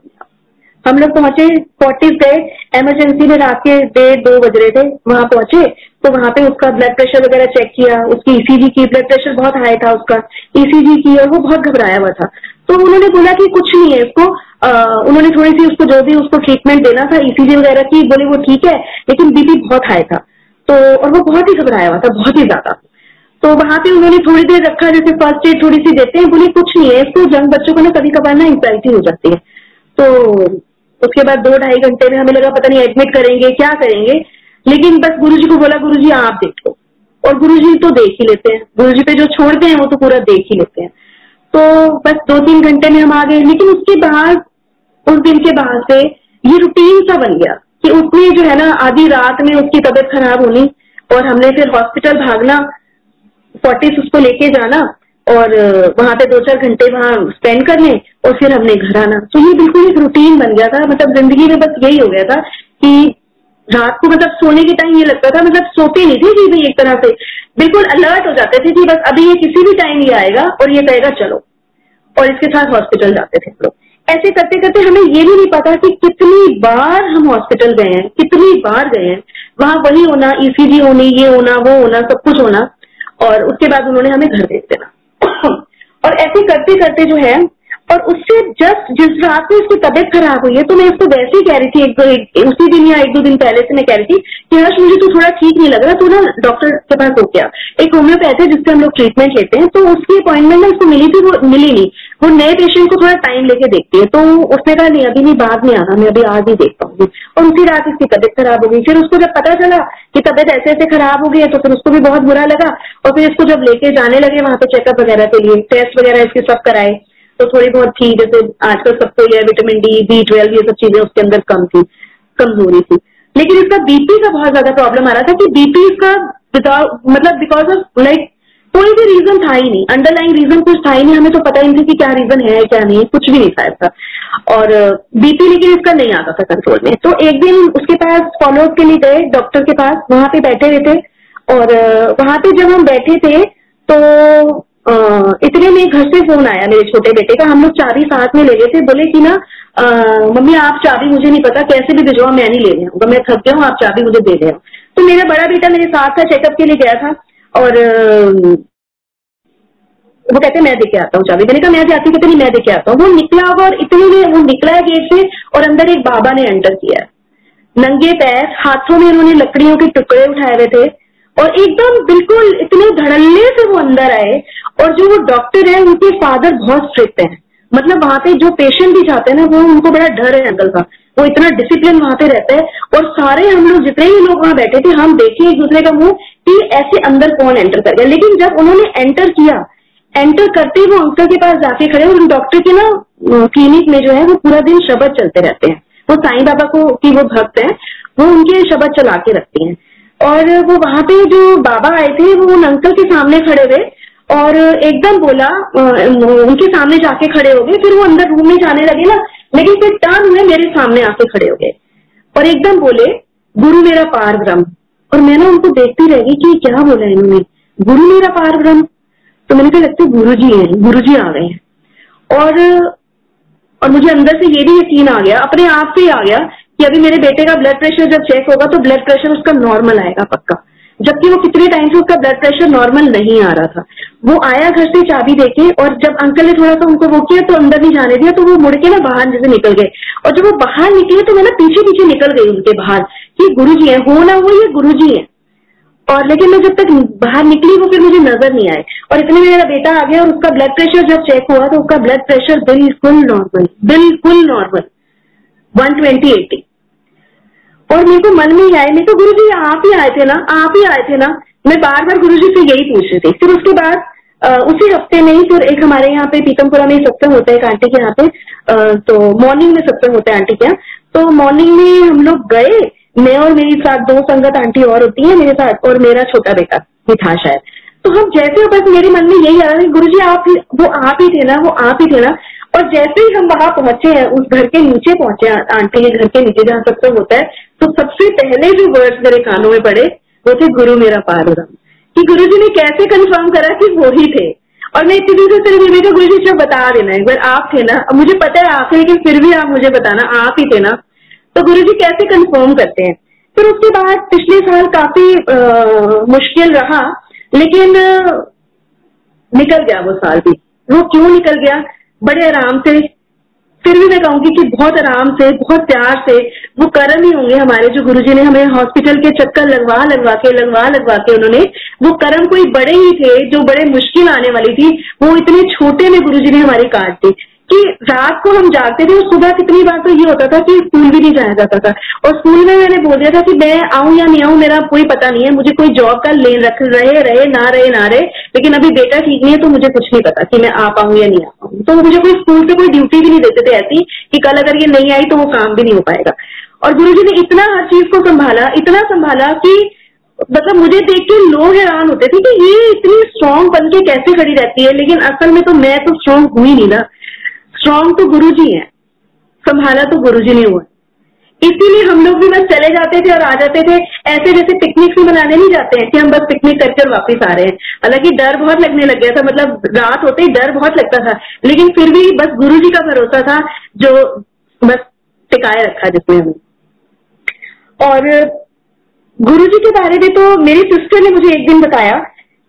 हम लोग पहुँचे फोर्टिस गए इमरजेंसी में रात के डेढ़, दो बज रहे थे, वहाँ पहुँचे तो वहाँ पे उसका ब्लड प्रेशर वगैरह चेक किया, उसकी ईसीजी e की ब्लड प्रेशर बहुत हाई था उसका ईसीजी e की और वो बहुत घबराया हुआ था। तो उन्होंने बोला कि कुछ नहीं है इसको उन्होंने थोड़ी सी उसको जो भी उसको ट्रीटमेंट देना था ईसीजी e वगैरह की, बोले वो ठीक है, लेकिन बीपी बहुत हाई था। तो और वो बहुत ही घबराया हुआ था, बहुत ही ज़्यादा। तो वहाँ पे उन्होंने थोड़ी देर रखा, जैसे फ़र्स्ट एड थोड़ी सी देते हैं, बोले कुछ नहीं है, इसको जंग बच्चों को ना कभी कभार ना एंग्जाइटी हो जाती है। तो उसके बाद दो ढाई घंटे में हमें लगा पता नहीं एडमिट करेंगे, क्या करेंगे। लेकिन बस गुरु जी को बोला गुरु जी आप देख। और गुरु जी तो देख ही लेते हैं। गुरु जी पे जो छोड़ते हैं, वो तो पूरा देख ही लेते हैं। तो बस दो तीन घंटे में हम आ गए। लेकिन उसके बाद, उस दिन के बाद से ये रूटीन सा बन गया कि उसने जो है ना, आधी रात में उसकी तबीयत खराब होनी और हमने फिर हॉस्पिटल भागना फोर्टिस उसको लेके जाना। और वहाँ पे दो चार घंटे वहाँ स्पेंड करने और फिर हमने घर आना। तो ये बिल्कुल एक रूटीन बन गया था। मतलब ज़िंदगी में बस यही हो गया था कि रात को मतलब सोने के टाइम ये लगता था। मतलब सोते नहीं थे जी एक तरह से। बिल्कुल अलर्ट हो जाते थे कि बस अभी ये किसी भी टाइम ये आएगा और ये कहेगा, चलो। और इसके साथ हॉस्पिटल जाते थे लोग। ऐसे करते करते हमें ये भी नहीं पता कि कितनी बार हम हॉस्पिटल गए हैं, कितनी बार गए हैं। वहाँ वही होना ईसीजी होनी, ये होना, वो होना, सब कुछ होना और उसके बाद उन्होंने हमें घर भेज देना। और ऐसे करते करते जो है और उससे जस्ट जिस रात में उसकी तबियत खराब हुई है तो मैं उसको वैसे ही कह रही थी, एक दो उसी दिन या एक दो दिन पहले से मैं कह रही थी कि हर्ष, मुझे तो थोड़ा ठीक नहीं लग रहा तो ना डॉक्टर के पास हो गया एक होम्योपैथ है जिससे हम लोग ट्रीटमेंट लेते हैं तो उसकी अपॉइंटमेंट ना उसको मिली थी, वो मिली नहीं। वो नए पेशेंट को थोड़ा टाइम लेके देखती है तो उसने कहा, नहीं, अभी नहीं, बाद में आना, मैं अभी आज ही देख पाऊँगी। और उसी रात इसकी तबियत खराब हो गई। फिर उसको जब पता चला कि तबियत ऐसे ऐसे खराब हो गई है तो फिर उसको भी बहुत बुरा लगा। और फिर इसको जब लेके जाने लगे, वहाँ पे चेकअप वगैरह के लिए टेस्ट वगैरह इसके सब कराए। तो थोड़ी बहुत थी, जैसे आजकल सबको यह विटामिन डी बी ट्वेल्व ये सब चीज़ें उसके अंदर कम थी कमज़ोरी थी। लेकिन इसका बीपी का बहुत ज़्यादा प्रॉब्लम आ रहा था कि बीपी इसका मतलब बिकॉज़ ऑफ़ लाइक कोई भी रीजन था ही नहीं। अंडरलाइन रीजन कुछ था ही नहीं, हमें तो पता ही नहीं था कि क्या रीजन है, क्या नहीं, कुछ भी नहीं था इसका। और बीपी लेकिन इसका नहीं आता था कंट्रोल में। तो एक दिन उसके पास फॉलोअप के लिए गए डॉक्टर के पास, वहाँ पे बैठे हुए थे। और वहाँ पे जब हम बैठे थे तो इतने में घर से फ़ोन आया मेरे छोटे बेटे का। हम लोग चाबी साथ में ले गए थे। बोले कि ना मम्मी, आप चाबी, मुझे नहीं पता कैसे भी भिजवा मैं नहीं ले रहा मैं थक गया हूँ, आप चाबी मुझे दे रहे तो मेरा बड़ा बेटा मेरे साथ था चेकअप के लिए गया था। और वो कहते मैं देके आता हूँ चाबी। मैंने कहा, मैं जाती कहते नहीं, मैं देके आता हूँ। वो निकला होगा और इतने में वो निकला है गेट से और अंदर एक बाबा ने एंटर किया नंगे पैर, हाथों में उन्होंने लकड़ियों के टुकड़े उठाए हुए थे। और एकदम बिल्कुल इतने धड़ल्ले से वो अंदर आए और जो वो डॉक्टर है, उनके फादर बहुत स्ट्रिक्ट है। मतलब वहाँ पे जो पेशेंट भी जाते हैं ना, वो उनको बड़ा डर है अंकल का। वो इतना डिसिप्लिन वहाँ पे रहता है और सारे हम लोग जितने भी लोग वहाँ बैठे थे, हम देखे एक दूसरे का मुँह कि ऐसे अंदर कौन एंटर कर गया। लेकिन जब उन्होंने एंटर किया एंटर करते ही वो अंकल के पास जाके खड़े और डॉक्टर के ना क्लिनिक में जो है, वो पूरा दिन शब्द चलते रहते हैं। वो साईं बाबा को की वो भक्त है, वो उनके शब्द चला के रखते हैं। और वो वहाँ पे जो बाबा आए थे, वो उन अंकल के सामने खड़े हुए और एकदम बोला उनके सामने जाके खड़े हो गए। फिर वो अंदर रूम में जाने लगे ना, लेकिन फिर टर्न हुए मेरे सामने आके खड़े हो गए। और एकदम बोले, गुरु मेरा पार ब्रह्म। और मैं ना उनको देखती रह गई कि क्या बोला इन्होंने, गुरु मेरा पार ब्रह्म? तो मैंने कहा, लगता है गुरु जी है गुरु जी आ गए और और मुझे अंदर से ये भी यकीन आ गया, अपने आप से ही आ गया कि अभी मेरे बेटे का ब्लड प्रेशर जब चेक होगा तो ब्लड प्रेशर उसका नॉर्मल आएगा पक्का। जबकि वो कितने टाइम से उसका ब्लड प्रेशर नॉर्मल नहीं आ रहा था। वो आया घर से चाबी देके और जब अंकल ने थोड़ा सा उनको वो किया तो अंदर नहीं जाने दिया तो वो मुड़ के ना बाहर जैसे निकल गए। और जब वो बाहर निकले तो मैं ना पीछे पीछे निकल गई उनके बाहर कि गुरु जी है, हो ना हो ये गुरु जी है। और लेकिन मैं जब तक बाहर निकली वो फिर मुझे नज़र नहीं आए। और इतने में मेरा बेटा आ गया और उसका ब्लड प्रेशर जब चेक हुआ तो उसका ब्लड प्रेशर बिल्कुल नॉर्मल बिल्कुल नॉर्मल वन ट्वेंटी एटी और मेरे को मन में ही आए मेरे को गुरु जी आप ही आए थे ना, आप ही आए थे ना। मैं बार बार गुरु जी से यही पूछ रही थी। फिर उसके बाद उसी हफ़्ते में ही फिर एक हमारे यहाँ पे पीतमपुरा में सत्संग होता है एक आंटी के यहाँ पे तो मॉर्निंग में सत्संग होता है आंटी के यहाँ। तो मॉर्निंग में हम लोग गए, मैं और मेरी साथ दो संगत आंटी और होती है, मेरे साथ और मेरा छोटा बेटा भी था शायद। तो हम जैसे बस मेरे मन में यही आ रहा है गुरु जी आप वो आप ही थे ना, वो आप ही थे ना। और जैसे ही हम वहाँ पहुँचे हैं उस घर के नीचे पहुँचे आंटी के घर के नीचे जहाँ सत्संग होता है तो सबसे पहले जो वर्ड मेरे कानों में पड़े वो थे गुरु मेरा पारुराम कि गुरु जी ने कैसे कंफर्म करा कि वो ही थे? और मैं इतनी दूर से तेरे बीबी को गुरु जी से बता देना एक बार आप थे ना मुझे पता है आप थे लेकिन फिर भी आप मुझे बताना आप ही थे ना। तो गुरु जी कैसे कंफर्म करते हैं? फिर उसके बाद पिछले साल काफ़ी आ, मुश्किल रहा लेकिन निकल गया वो साल भी। वो क्यों निकल गया? बड़े आराम से। फिर भी मैं कहूँगी कि बहुत आराम से, बहुत प्यार से, वो कर्म ही होंगे हमारे जो गुरुजी ने हमें हॉस्पिटल के चक्कर लगवा लगवा के, लगवा लगवा के उन्होंने। वो कर्म कोई बड़े ही थे, जो बड़े मुश्किल आने वाली थी। वो इतने छोटे में गुरुजी ने हमारी काट दी। कि रात को हम जागते थे और सुबह कितनी बार तो ये होता था कि स्कूल भी नहीं जाया जाता था। और स्कूल में मैंने बोल दिया था कि मैं आऊँ या नहीं आऊँ, मेरा कोई पता नहीं है, मुझे कोई जॉब का लेन रख, रहे रहे, ना रहे ना रहे, लेकिन अभी बेटा ठीक नहीं है तो मुझे कुछ नहीं पता कि मैं आ पाऊँ या नहीं आ पाऊँ। तो मुझे कोई स्कूल से कोई ड्यूटी भी नहीं देते थे ऐसी कि कल अगर ये नहीं आई तो वो काम भी नहीं हो पाएगा। और गुरु जी मैंने इतना हर चीज़ को संभाला, इतना संभाला कि मतलब मुझे देख के लोग हैरान होते थे कि ये इतनी स्ट्रांग बन के कैसे खड़ी रहती है, लेकिन असल में तो मैं तो स्ट्रांग हुई नहीं ना। स्ट्रांग तो गुरु जी है, संभाला तो गुरु जी ने हुआ। इसीलिए हम लोग भी बस चले जाते थे और आ जाते थे, ऐसे जैसे पिकनिक भी मनाने नहीं जाते हैं कि हम बस पिकनिक करके और वापिस आ रहे हैं। हालाँकि डर बहुत लगने लग गया था मतलब रात होते ही डर बहुत लगता था, लेकिन फिर भी बस गुरु जी का भरोसा था जो बस टिकाए रखा जिसने हमें। और गुरु जी के बारे में तो मेरी सिस्टर ने मुझे एक दिन बताया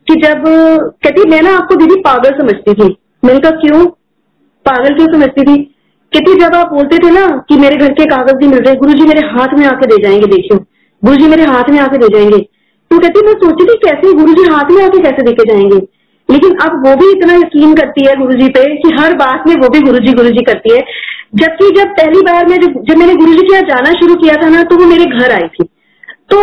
कि जब, कहती, मैं ना आपको दीदी पागल समझती थी। मैंने कहा, क्यों? पागल क्यों समझती थी? जब आप बोलते थे ना कि मेरे घर के कागज़ नहीं मिल रहे गुरु जी मेरे हाथ में आके दे जाएँगे, देखियो। गुरु जी मेरे हाथ में आके दे जाएँगे। तो कहती, मैं सोची थी कैसे गुरु जी हाथ में आके कैसे देके जाएँगे? लेकिन अब वो भी इतना यकीन करती है गुरु जी पे कि हर बात में वो भी गुरु जी गुरु जी करती है। जबकि जब पहली बार में जब मैंने गुरु जी के यहाँ जाना शुरू किया था ना तो वो मेरे घर आई थी। तो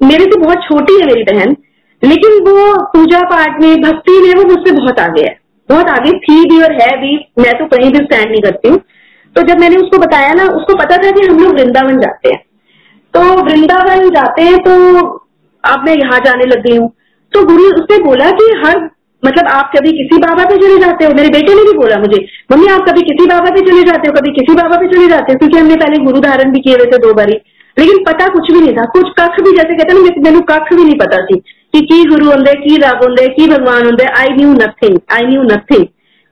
मेरे से बहुत छोटी है मेरी बहन, लेकिन वो पूजा पाठ में, भक्ति में वो मुझसे बहुत आगे है। बहुत आगे थी भी और है भी, मैं तो कहीं भी स्टैंड नहीं करती हूँ। तो जब मैंने उसको बताया ना, उसको पता था कि हम लोग वृंदावन जाते हैं। तो वृंदावन जाते हैं तो अब मैं यहाँ जाने लग गई हूँ। तो गुरु उसने बोला कि हर मतलब आप कभी किसी बाबा पे चले जाते हो? मेरे बेटे ने भी बोला मुझे, मम्मी, आप कभी किसी बाबा पे चले जाते हो? कभी किसी बाबा पे चले जाते हो? क्योंकि हमने पहले गुरु धारण भी किए हुए थे दो बारी। लेकिन पता कुछ भी नहीं था। कुछ कख भी जैसे कहते ना मेनू कख भी नहीं पता थी कि की गुरु होंगे की रब होंगे की भगवान होंगे I knew nothing I knew nothing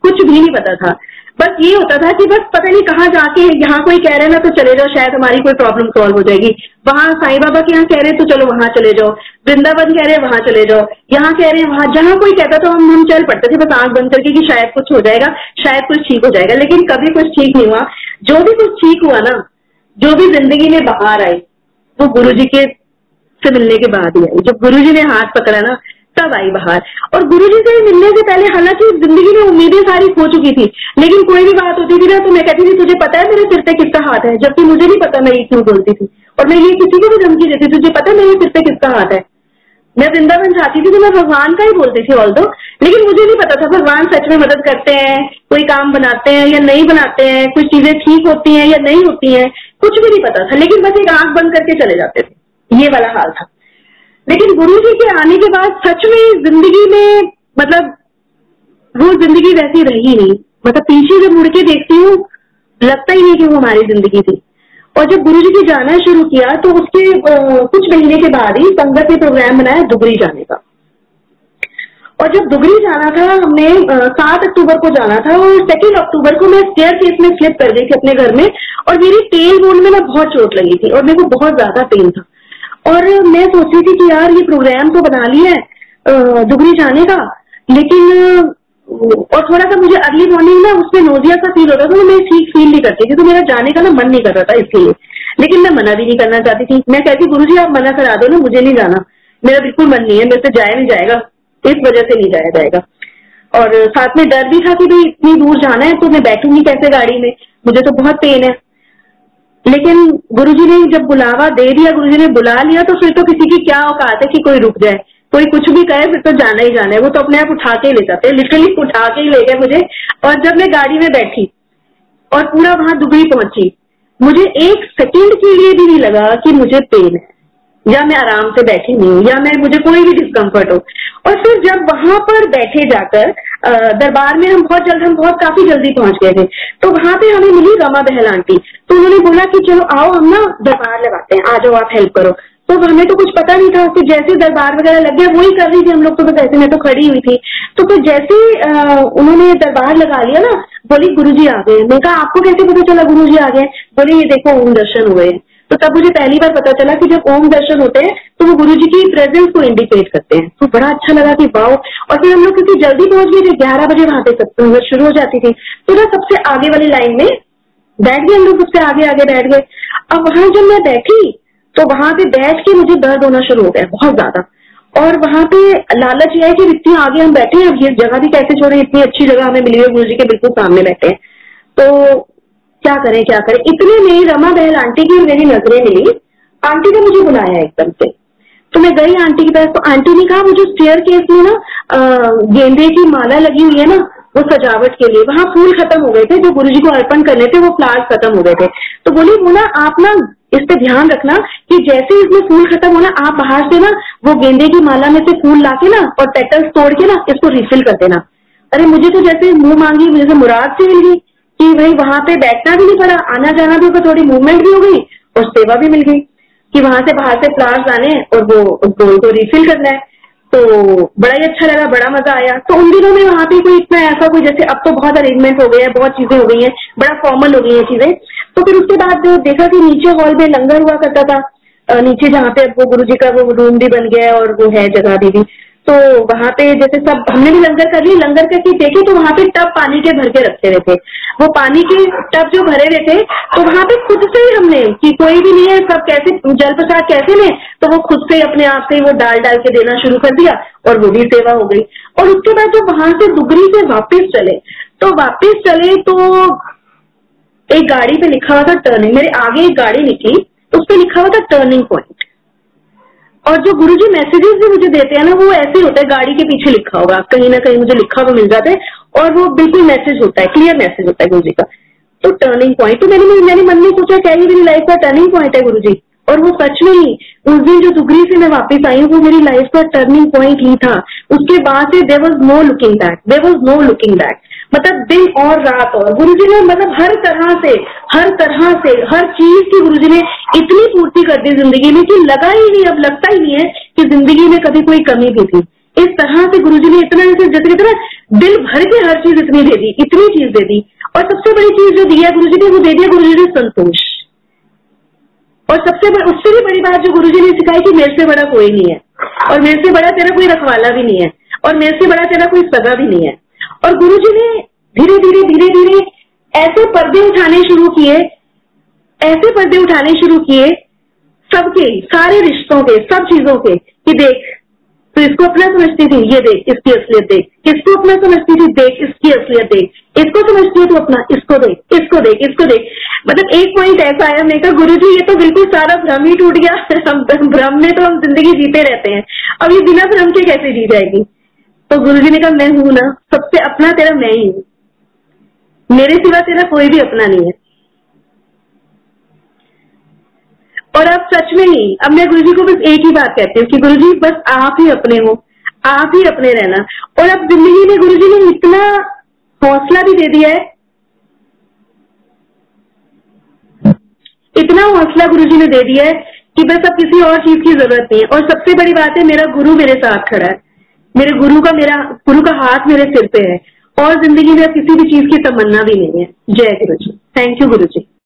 कुछ भी नहीं पता था। बस ये होता था कि बस पता नहीं कहाँ जाके यहाँ कोई कह रहे ना तो चले जाओ, शायद हमारी कोई प्रॉब्लम सॉल्व हो जाएगी। वहाँ साईं बाबा के यहाँ कह रहे तो चलो वहाँ चले जाओ। वृंदावन कह रहे हैं, वहाँ चले जाओ। यहाँ कह रहे हैं, वहाँ जहाँ कोई कहता तो हम हम चल पड़ते थे बस आँख बंद करके कि शायद कुछ हो जाएगा, शायद कुछ ठीक हो जाएगा। लेकिन कभी कुछ ठीक नहीं हुआ। जो भी कुछ ठीक हुआ ना जो भी ज़िंदगी में बाहर आई, वो गुरु जी के से मिलने के बाद ही आई। जब गुरु जी ने हाथ पकड़ा ना, तब आई बाहर। और गुरु जी से मिलने से पहले, हालाँकि ज़िंदगी में उम्मीदें सारी खो चुकी थी, लेकिन कोई भी बात होती थी ना तो मैं कहती थी, तुझे पता है मेरे सिर पे किसका हाथ है? जबकि मुझे नहीं पता मैं ये क्यों बोलती थी। और मैं ये किसी को भी धमकी देती तुझे पता है मेरे सिर पे किसका हाथ है? मैं वृंदावन जाती थी तो मैं भगवान का ही बोलती थी ऑल दो लेकिन मुझे नहीं पता था, भगवान सच में मदद करते हैं, कोई काम बनाते हैं या नहीं बनाते हैं कुछ चीज़ें ठीक होती हैं या नहीं होती हैं। कुछ भी नहीं पता था, लेकिन बस एक आँख बंद करके चले जाते थे। ये वाला हाल था। लेकिन गुरु जी के आने के बाद सच में ज़िंदगी में मतलब वो ज़िंदगी वैसी रही नहीं। मतलब पीछे जब मुड़ के देखती हूँ, लगता ही नहीं कि वो हमारी ज़िंदगी थी। और जब गुरु जी की जाना शुरू किया तो उसके कुछ महीने के बाद ही संगत ने प्रोग्राम बनाया दुबरी जाने का। और जब दुगरी जाना था, हमने सात अक्टूबर को जाना था और सेकेंड अक्टूबर को मैं स्टेयर केस में स्लिप कर गई थी अपने घर में और मेरी टेल बोन में ना बहुत चोट लगी थी और मेरे को बहुत ज़्यादा पेन था। और मैं सोच रही थी कि यार, ये प्रोग्राम तो बना लिया है दुगरी जाने का, लेकिन और थोड़ा सा मुझे अर्ली मॉर्निंग ना उसमें नोजिया सा फील होता था तो मैं ठीक फील नहीं करती थी तो मेरा जाने का ना मन नहीं कर रहा था इसलिए लेकिन मैं मना भी नहीं करना चाहती थी। मैं कहती गुरु जी आप मना करा दो ना, मुझे नहीं जाना। मेरा बिल्कुल मन नहीं है, मेरे से जाया नहीं जाएगा। इस वजह से नहीं जाया जाएगा। और साथ में डर भी था कि भाई इतनी दूर जाना है तो मैं बैठूँगी कैसे गाड़ी में? मुझे तो बहुत पेन है। लेकिन गुरुजी ने जब बुलावा, दे दिया, गुरुजी ने बुला लिया तो फिर तो किसी की क्या औकात है कि कोई रुक जाए? कोई कुछ भी कहे फिर तो जाना ही जाना है। वो तो अपने आप उठा के ले जाते हैं। लिटरली उठा के ही ले गए मुझे। और जब मैं गाड़ी में बैठी और पूरा वहाँ दुबई पहुँची, मुझे एक सेकंड के लिए भी नहीं लगा कि मुझे पेन है। या मैं आराम से बैठी नहीं हूँ, या मैं, मुझे कोई भी डिस्कम्फर्ट हो। और फिर जब वहाँ पर बैठे जाकर दरबार में हम बहुत जल्द, हम बहुत काफ़ी जल्दी पहुँच गए थे तो वहाँ पे हमें मिली रमा बहल आंटी। तो उन्होंने बोला कि चलो आओ, हम ना दरबार लगाते हैं, आ जाओ, आप हेल्प करो। तो हमें तो कुछ पता नहीं था कि जैसे दरबार वगैरह लग गया, वही कर रही थी हम लोग तो बस ऐसे में तो खड़ी हुई थी। तो फिर जैसे उन्होंने दरबार लगा लिया ना, बोली, गुरुजी आ गए। मैंने कहा, आपको कैसे पता चला, गुरुजी आ गए? बोले, ये देखो, ओम दर्शन हुए तो तब मुझे पहली बार पता चला कि जब ओम दर्शन होते हैं तो वो गुरु जी की प्रेजेंस को इंडिकेट करते हैं। तो बड़ा अच्छा लगा कि वाओ और फिर हम लोग क्योंकि जल्दी पहुँच गए थे, ग्यारह बजे वहाँ पे सत्संग शुरू हो जाती थी। तो ना सबसे आगे वाली लाइन में बैठ गए हम लोग, सबसे आगे आगे बैठ गए। अब वहाँ जब मैं बैठी तो वहाँ पे बैठ के मुझे दर्द होना शुरू हो गया, बहुत ज़्यादा। और वहाँ पे लालच यह है कि इतनी आगे हम बैठे हैं, अब ये जगह भी कैसे छोड़े, इतनी अच्छी जगह हमें मिली है गुरु जी के बिल्कुल सामने बैठे हैं। तो क्या करें क्या करें? इतने में रमा बहल आंटी की मेरी नज़रें मिली। आंटी ने मुझे बुलाया एकदम से। तो मैं गई आंटी के पास तो आंटी ने कहा जो स्टेयर केस में ना गेंदे की माला लगी हुई है ना, वो सजावट के लिए। वहाँ फूल खत्म हो गए थे, जो गुरु जी को अर्पण करने थे, वो फ्लावर्स खत्म हो गए थे। तो बोली ना आप ना इस पे ध्यान रखना कि जैसे इसमें फूल खत्म होना, आप बाहर से ना वो गेंदे की माला में से फूल लाके ना और पेटल्स तोड़ के ना इसको रिफिल कर देना। अरे, मुझे तो जैसे मुँह मांगी, मुझे तो मुराद से मिल गई। कि भाई वहाँ पे बैठना भी नहीं पड़ा आना जाना भी ऊपर थोड़ी मूवमेंट भी हो गई और सेवा भी मिल गई कि वहाँ से बाहर से फ्लावर्स आने और वो गोल को रिफिल करना है। तो बड़ा ही अच्छा लगा बड़ा मज़ा आया। तो उन दिनों में वहाँ पे कोई इतना ऐसा कोई जैसे अब तो बहुत अरेंजमेंट हो गए हैं बहुत चीज़ें हो गई हैं बड़ा फॉर्मल हो गई हैं चीज़ें। तो फिर उसके बाद देखा कि नीचे हॉल में लंगर हुआ करता था। नीचे जहाँ पे वो गुरु जी का वो रूम भी बन गया है और वो है जगह भी, भी। तो वहाँ पे जैसे सब, हमने भी लंगर कर ली, लंगर करके देखे तो वहाँ पे टब पानी के भर के रखे रहे थे। वो पानी के टब जो भरे हुए थे तो वहाँ पे खुद से ही हमने, कि कोई भी नहीं है, सब कैसे जल प्रसाद कैसे लें तो वो खुद से अपने आप से वो डाल डाल के देना शुरू कर दिया, और वो भी सेवा हो गई। और उसके बाद जब वहाँ से दुगरी से वापिस चले तो वापिस चले तो एक गाड़ी पे लिखा हुआ था टर्निंग मेरे आगे एक गाड़ी निकली, उस पर लिखा हुआ था टर्निंग पॉइंट और जो गुरु जी मैसेजेस भी मुझे देते हैं ना, वो ऐसे होता है, गाड़ी के पीछे लिखा होगा, कहीं ना कहीं मुझे लिखा हुआ मिल जाता है, और वो बिल्कुल मैसेज होता है क्लियर मैसेज होता है गुरु जी का। तो टर्निंग पॉइंट तो मैंने मैंने मन में सोचा, क्या ये मेरी लाइफ का टर्निंग पॉइंट है गुरु जी और वो सच में ही, उस दिन जो दुगरी से मैं वापस आई हूँ, वो मेरी लाइफ का टर्निंग पॉइंट ही था। उसके बाद से there was no looking back there was no looking back मतलब दिन और रात और। गुरु जी ने मतलब हर तरह से, हर तरह से, हर चीज़ की गुरु जी ने इतनी पूर्ति कर दी ज़िंदगी में कि लगा ही नहीं, अब लगता ही नहीं है कि ज़िंदगी में कभी कोई कमी भी थी। इस तरह से गुरु जी ने इतना जैसे कहते दिल भर के हर चीज़ इतनी दे दी, इतनी चीज़ दे दी। और सबसे बड़ी चीज़ जो दिया गुरु जी ने, वो दे दिया गुरु जी ने संतोष। और सबसे बड़ी, उससे भी बड़ी बात जो गुरु जी ने सिखाई कि मेरे से बड़ा कोई नहीं है। और मेरे से बड़ा तेरा कोई रखवाला भी नहीं है। और मेरे से बड़ा तेरा कोई सगा भी नहीं है। और गुरु जी ने धीरे धीरे धीरे धीरे ऐसे पर्दे उठाने शुरू किए, ऐसे पर्दे उठाने शुरू किए सबके, सारे रिश्तों के, सब चीज़ों के कि देख तो इसको अपना समझती थी, ये देख, इसकी असलियत देख, इसको अपना समझती थी, देख, इसकी असलियत देख, इसको समझती है तो अपना, इसको देख इसको देख इसको देख। मतलब एक पॉइंट ऐसा आया, मैं कहा गुरु जी ये तो बिल्कुल सारा भ्रम ही टूट गया। हम भ्रम में तो हम ज़िंदगी जीते रहते हैं। अब ये बिना भ्रम के कैसे जी जाएगी? तो गुरु जी ने कहा, मैं हूँ ना, सबसे अपना तेरा मैं ही हूँ। मेरे सिवा तेरा कोई भी अपना नहीं है। और अब सच में ही अब मैं गुरु जी को बस एक ही बात कहती हूँ कि गुरु जी बस आप ही अपने हो, आप ही अपने रहना। और अब ज़िंदगी में गुरु जी ने इतना हौसला भी दे दिया है। इतना हौसला गुरु जी ने दे दिया है कि बस अब किसी और चीज़ की ज़रूरत नहीं है। और सबसे बड़ी बात है, मेरा गुरु मेरे साथ खड़ा है। मेरे गुरु का, मेरा, गुरु का हाथ मेरे सिर पे है। और ज़िंदगी में किसी भी चीज़ की तमन्ना भी नहीं है। जय गुरु जी थैंक यू गुरु जी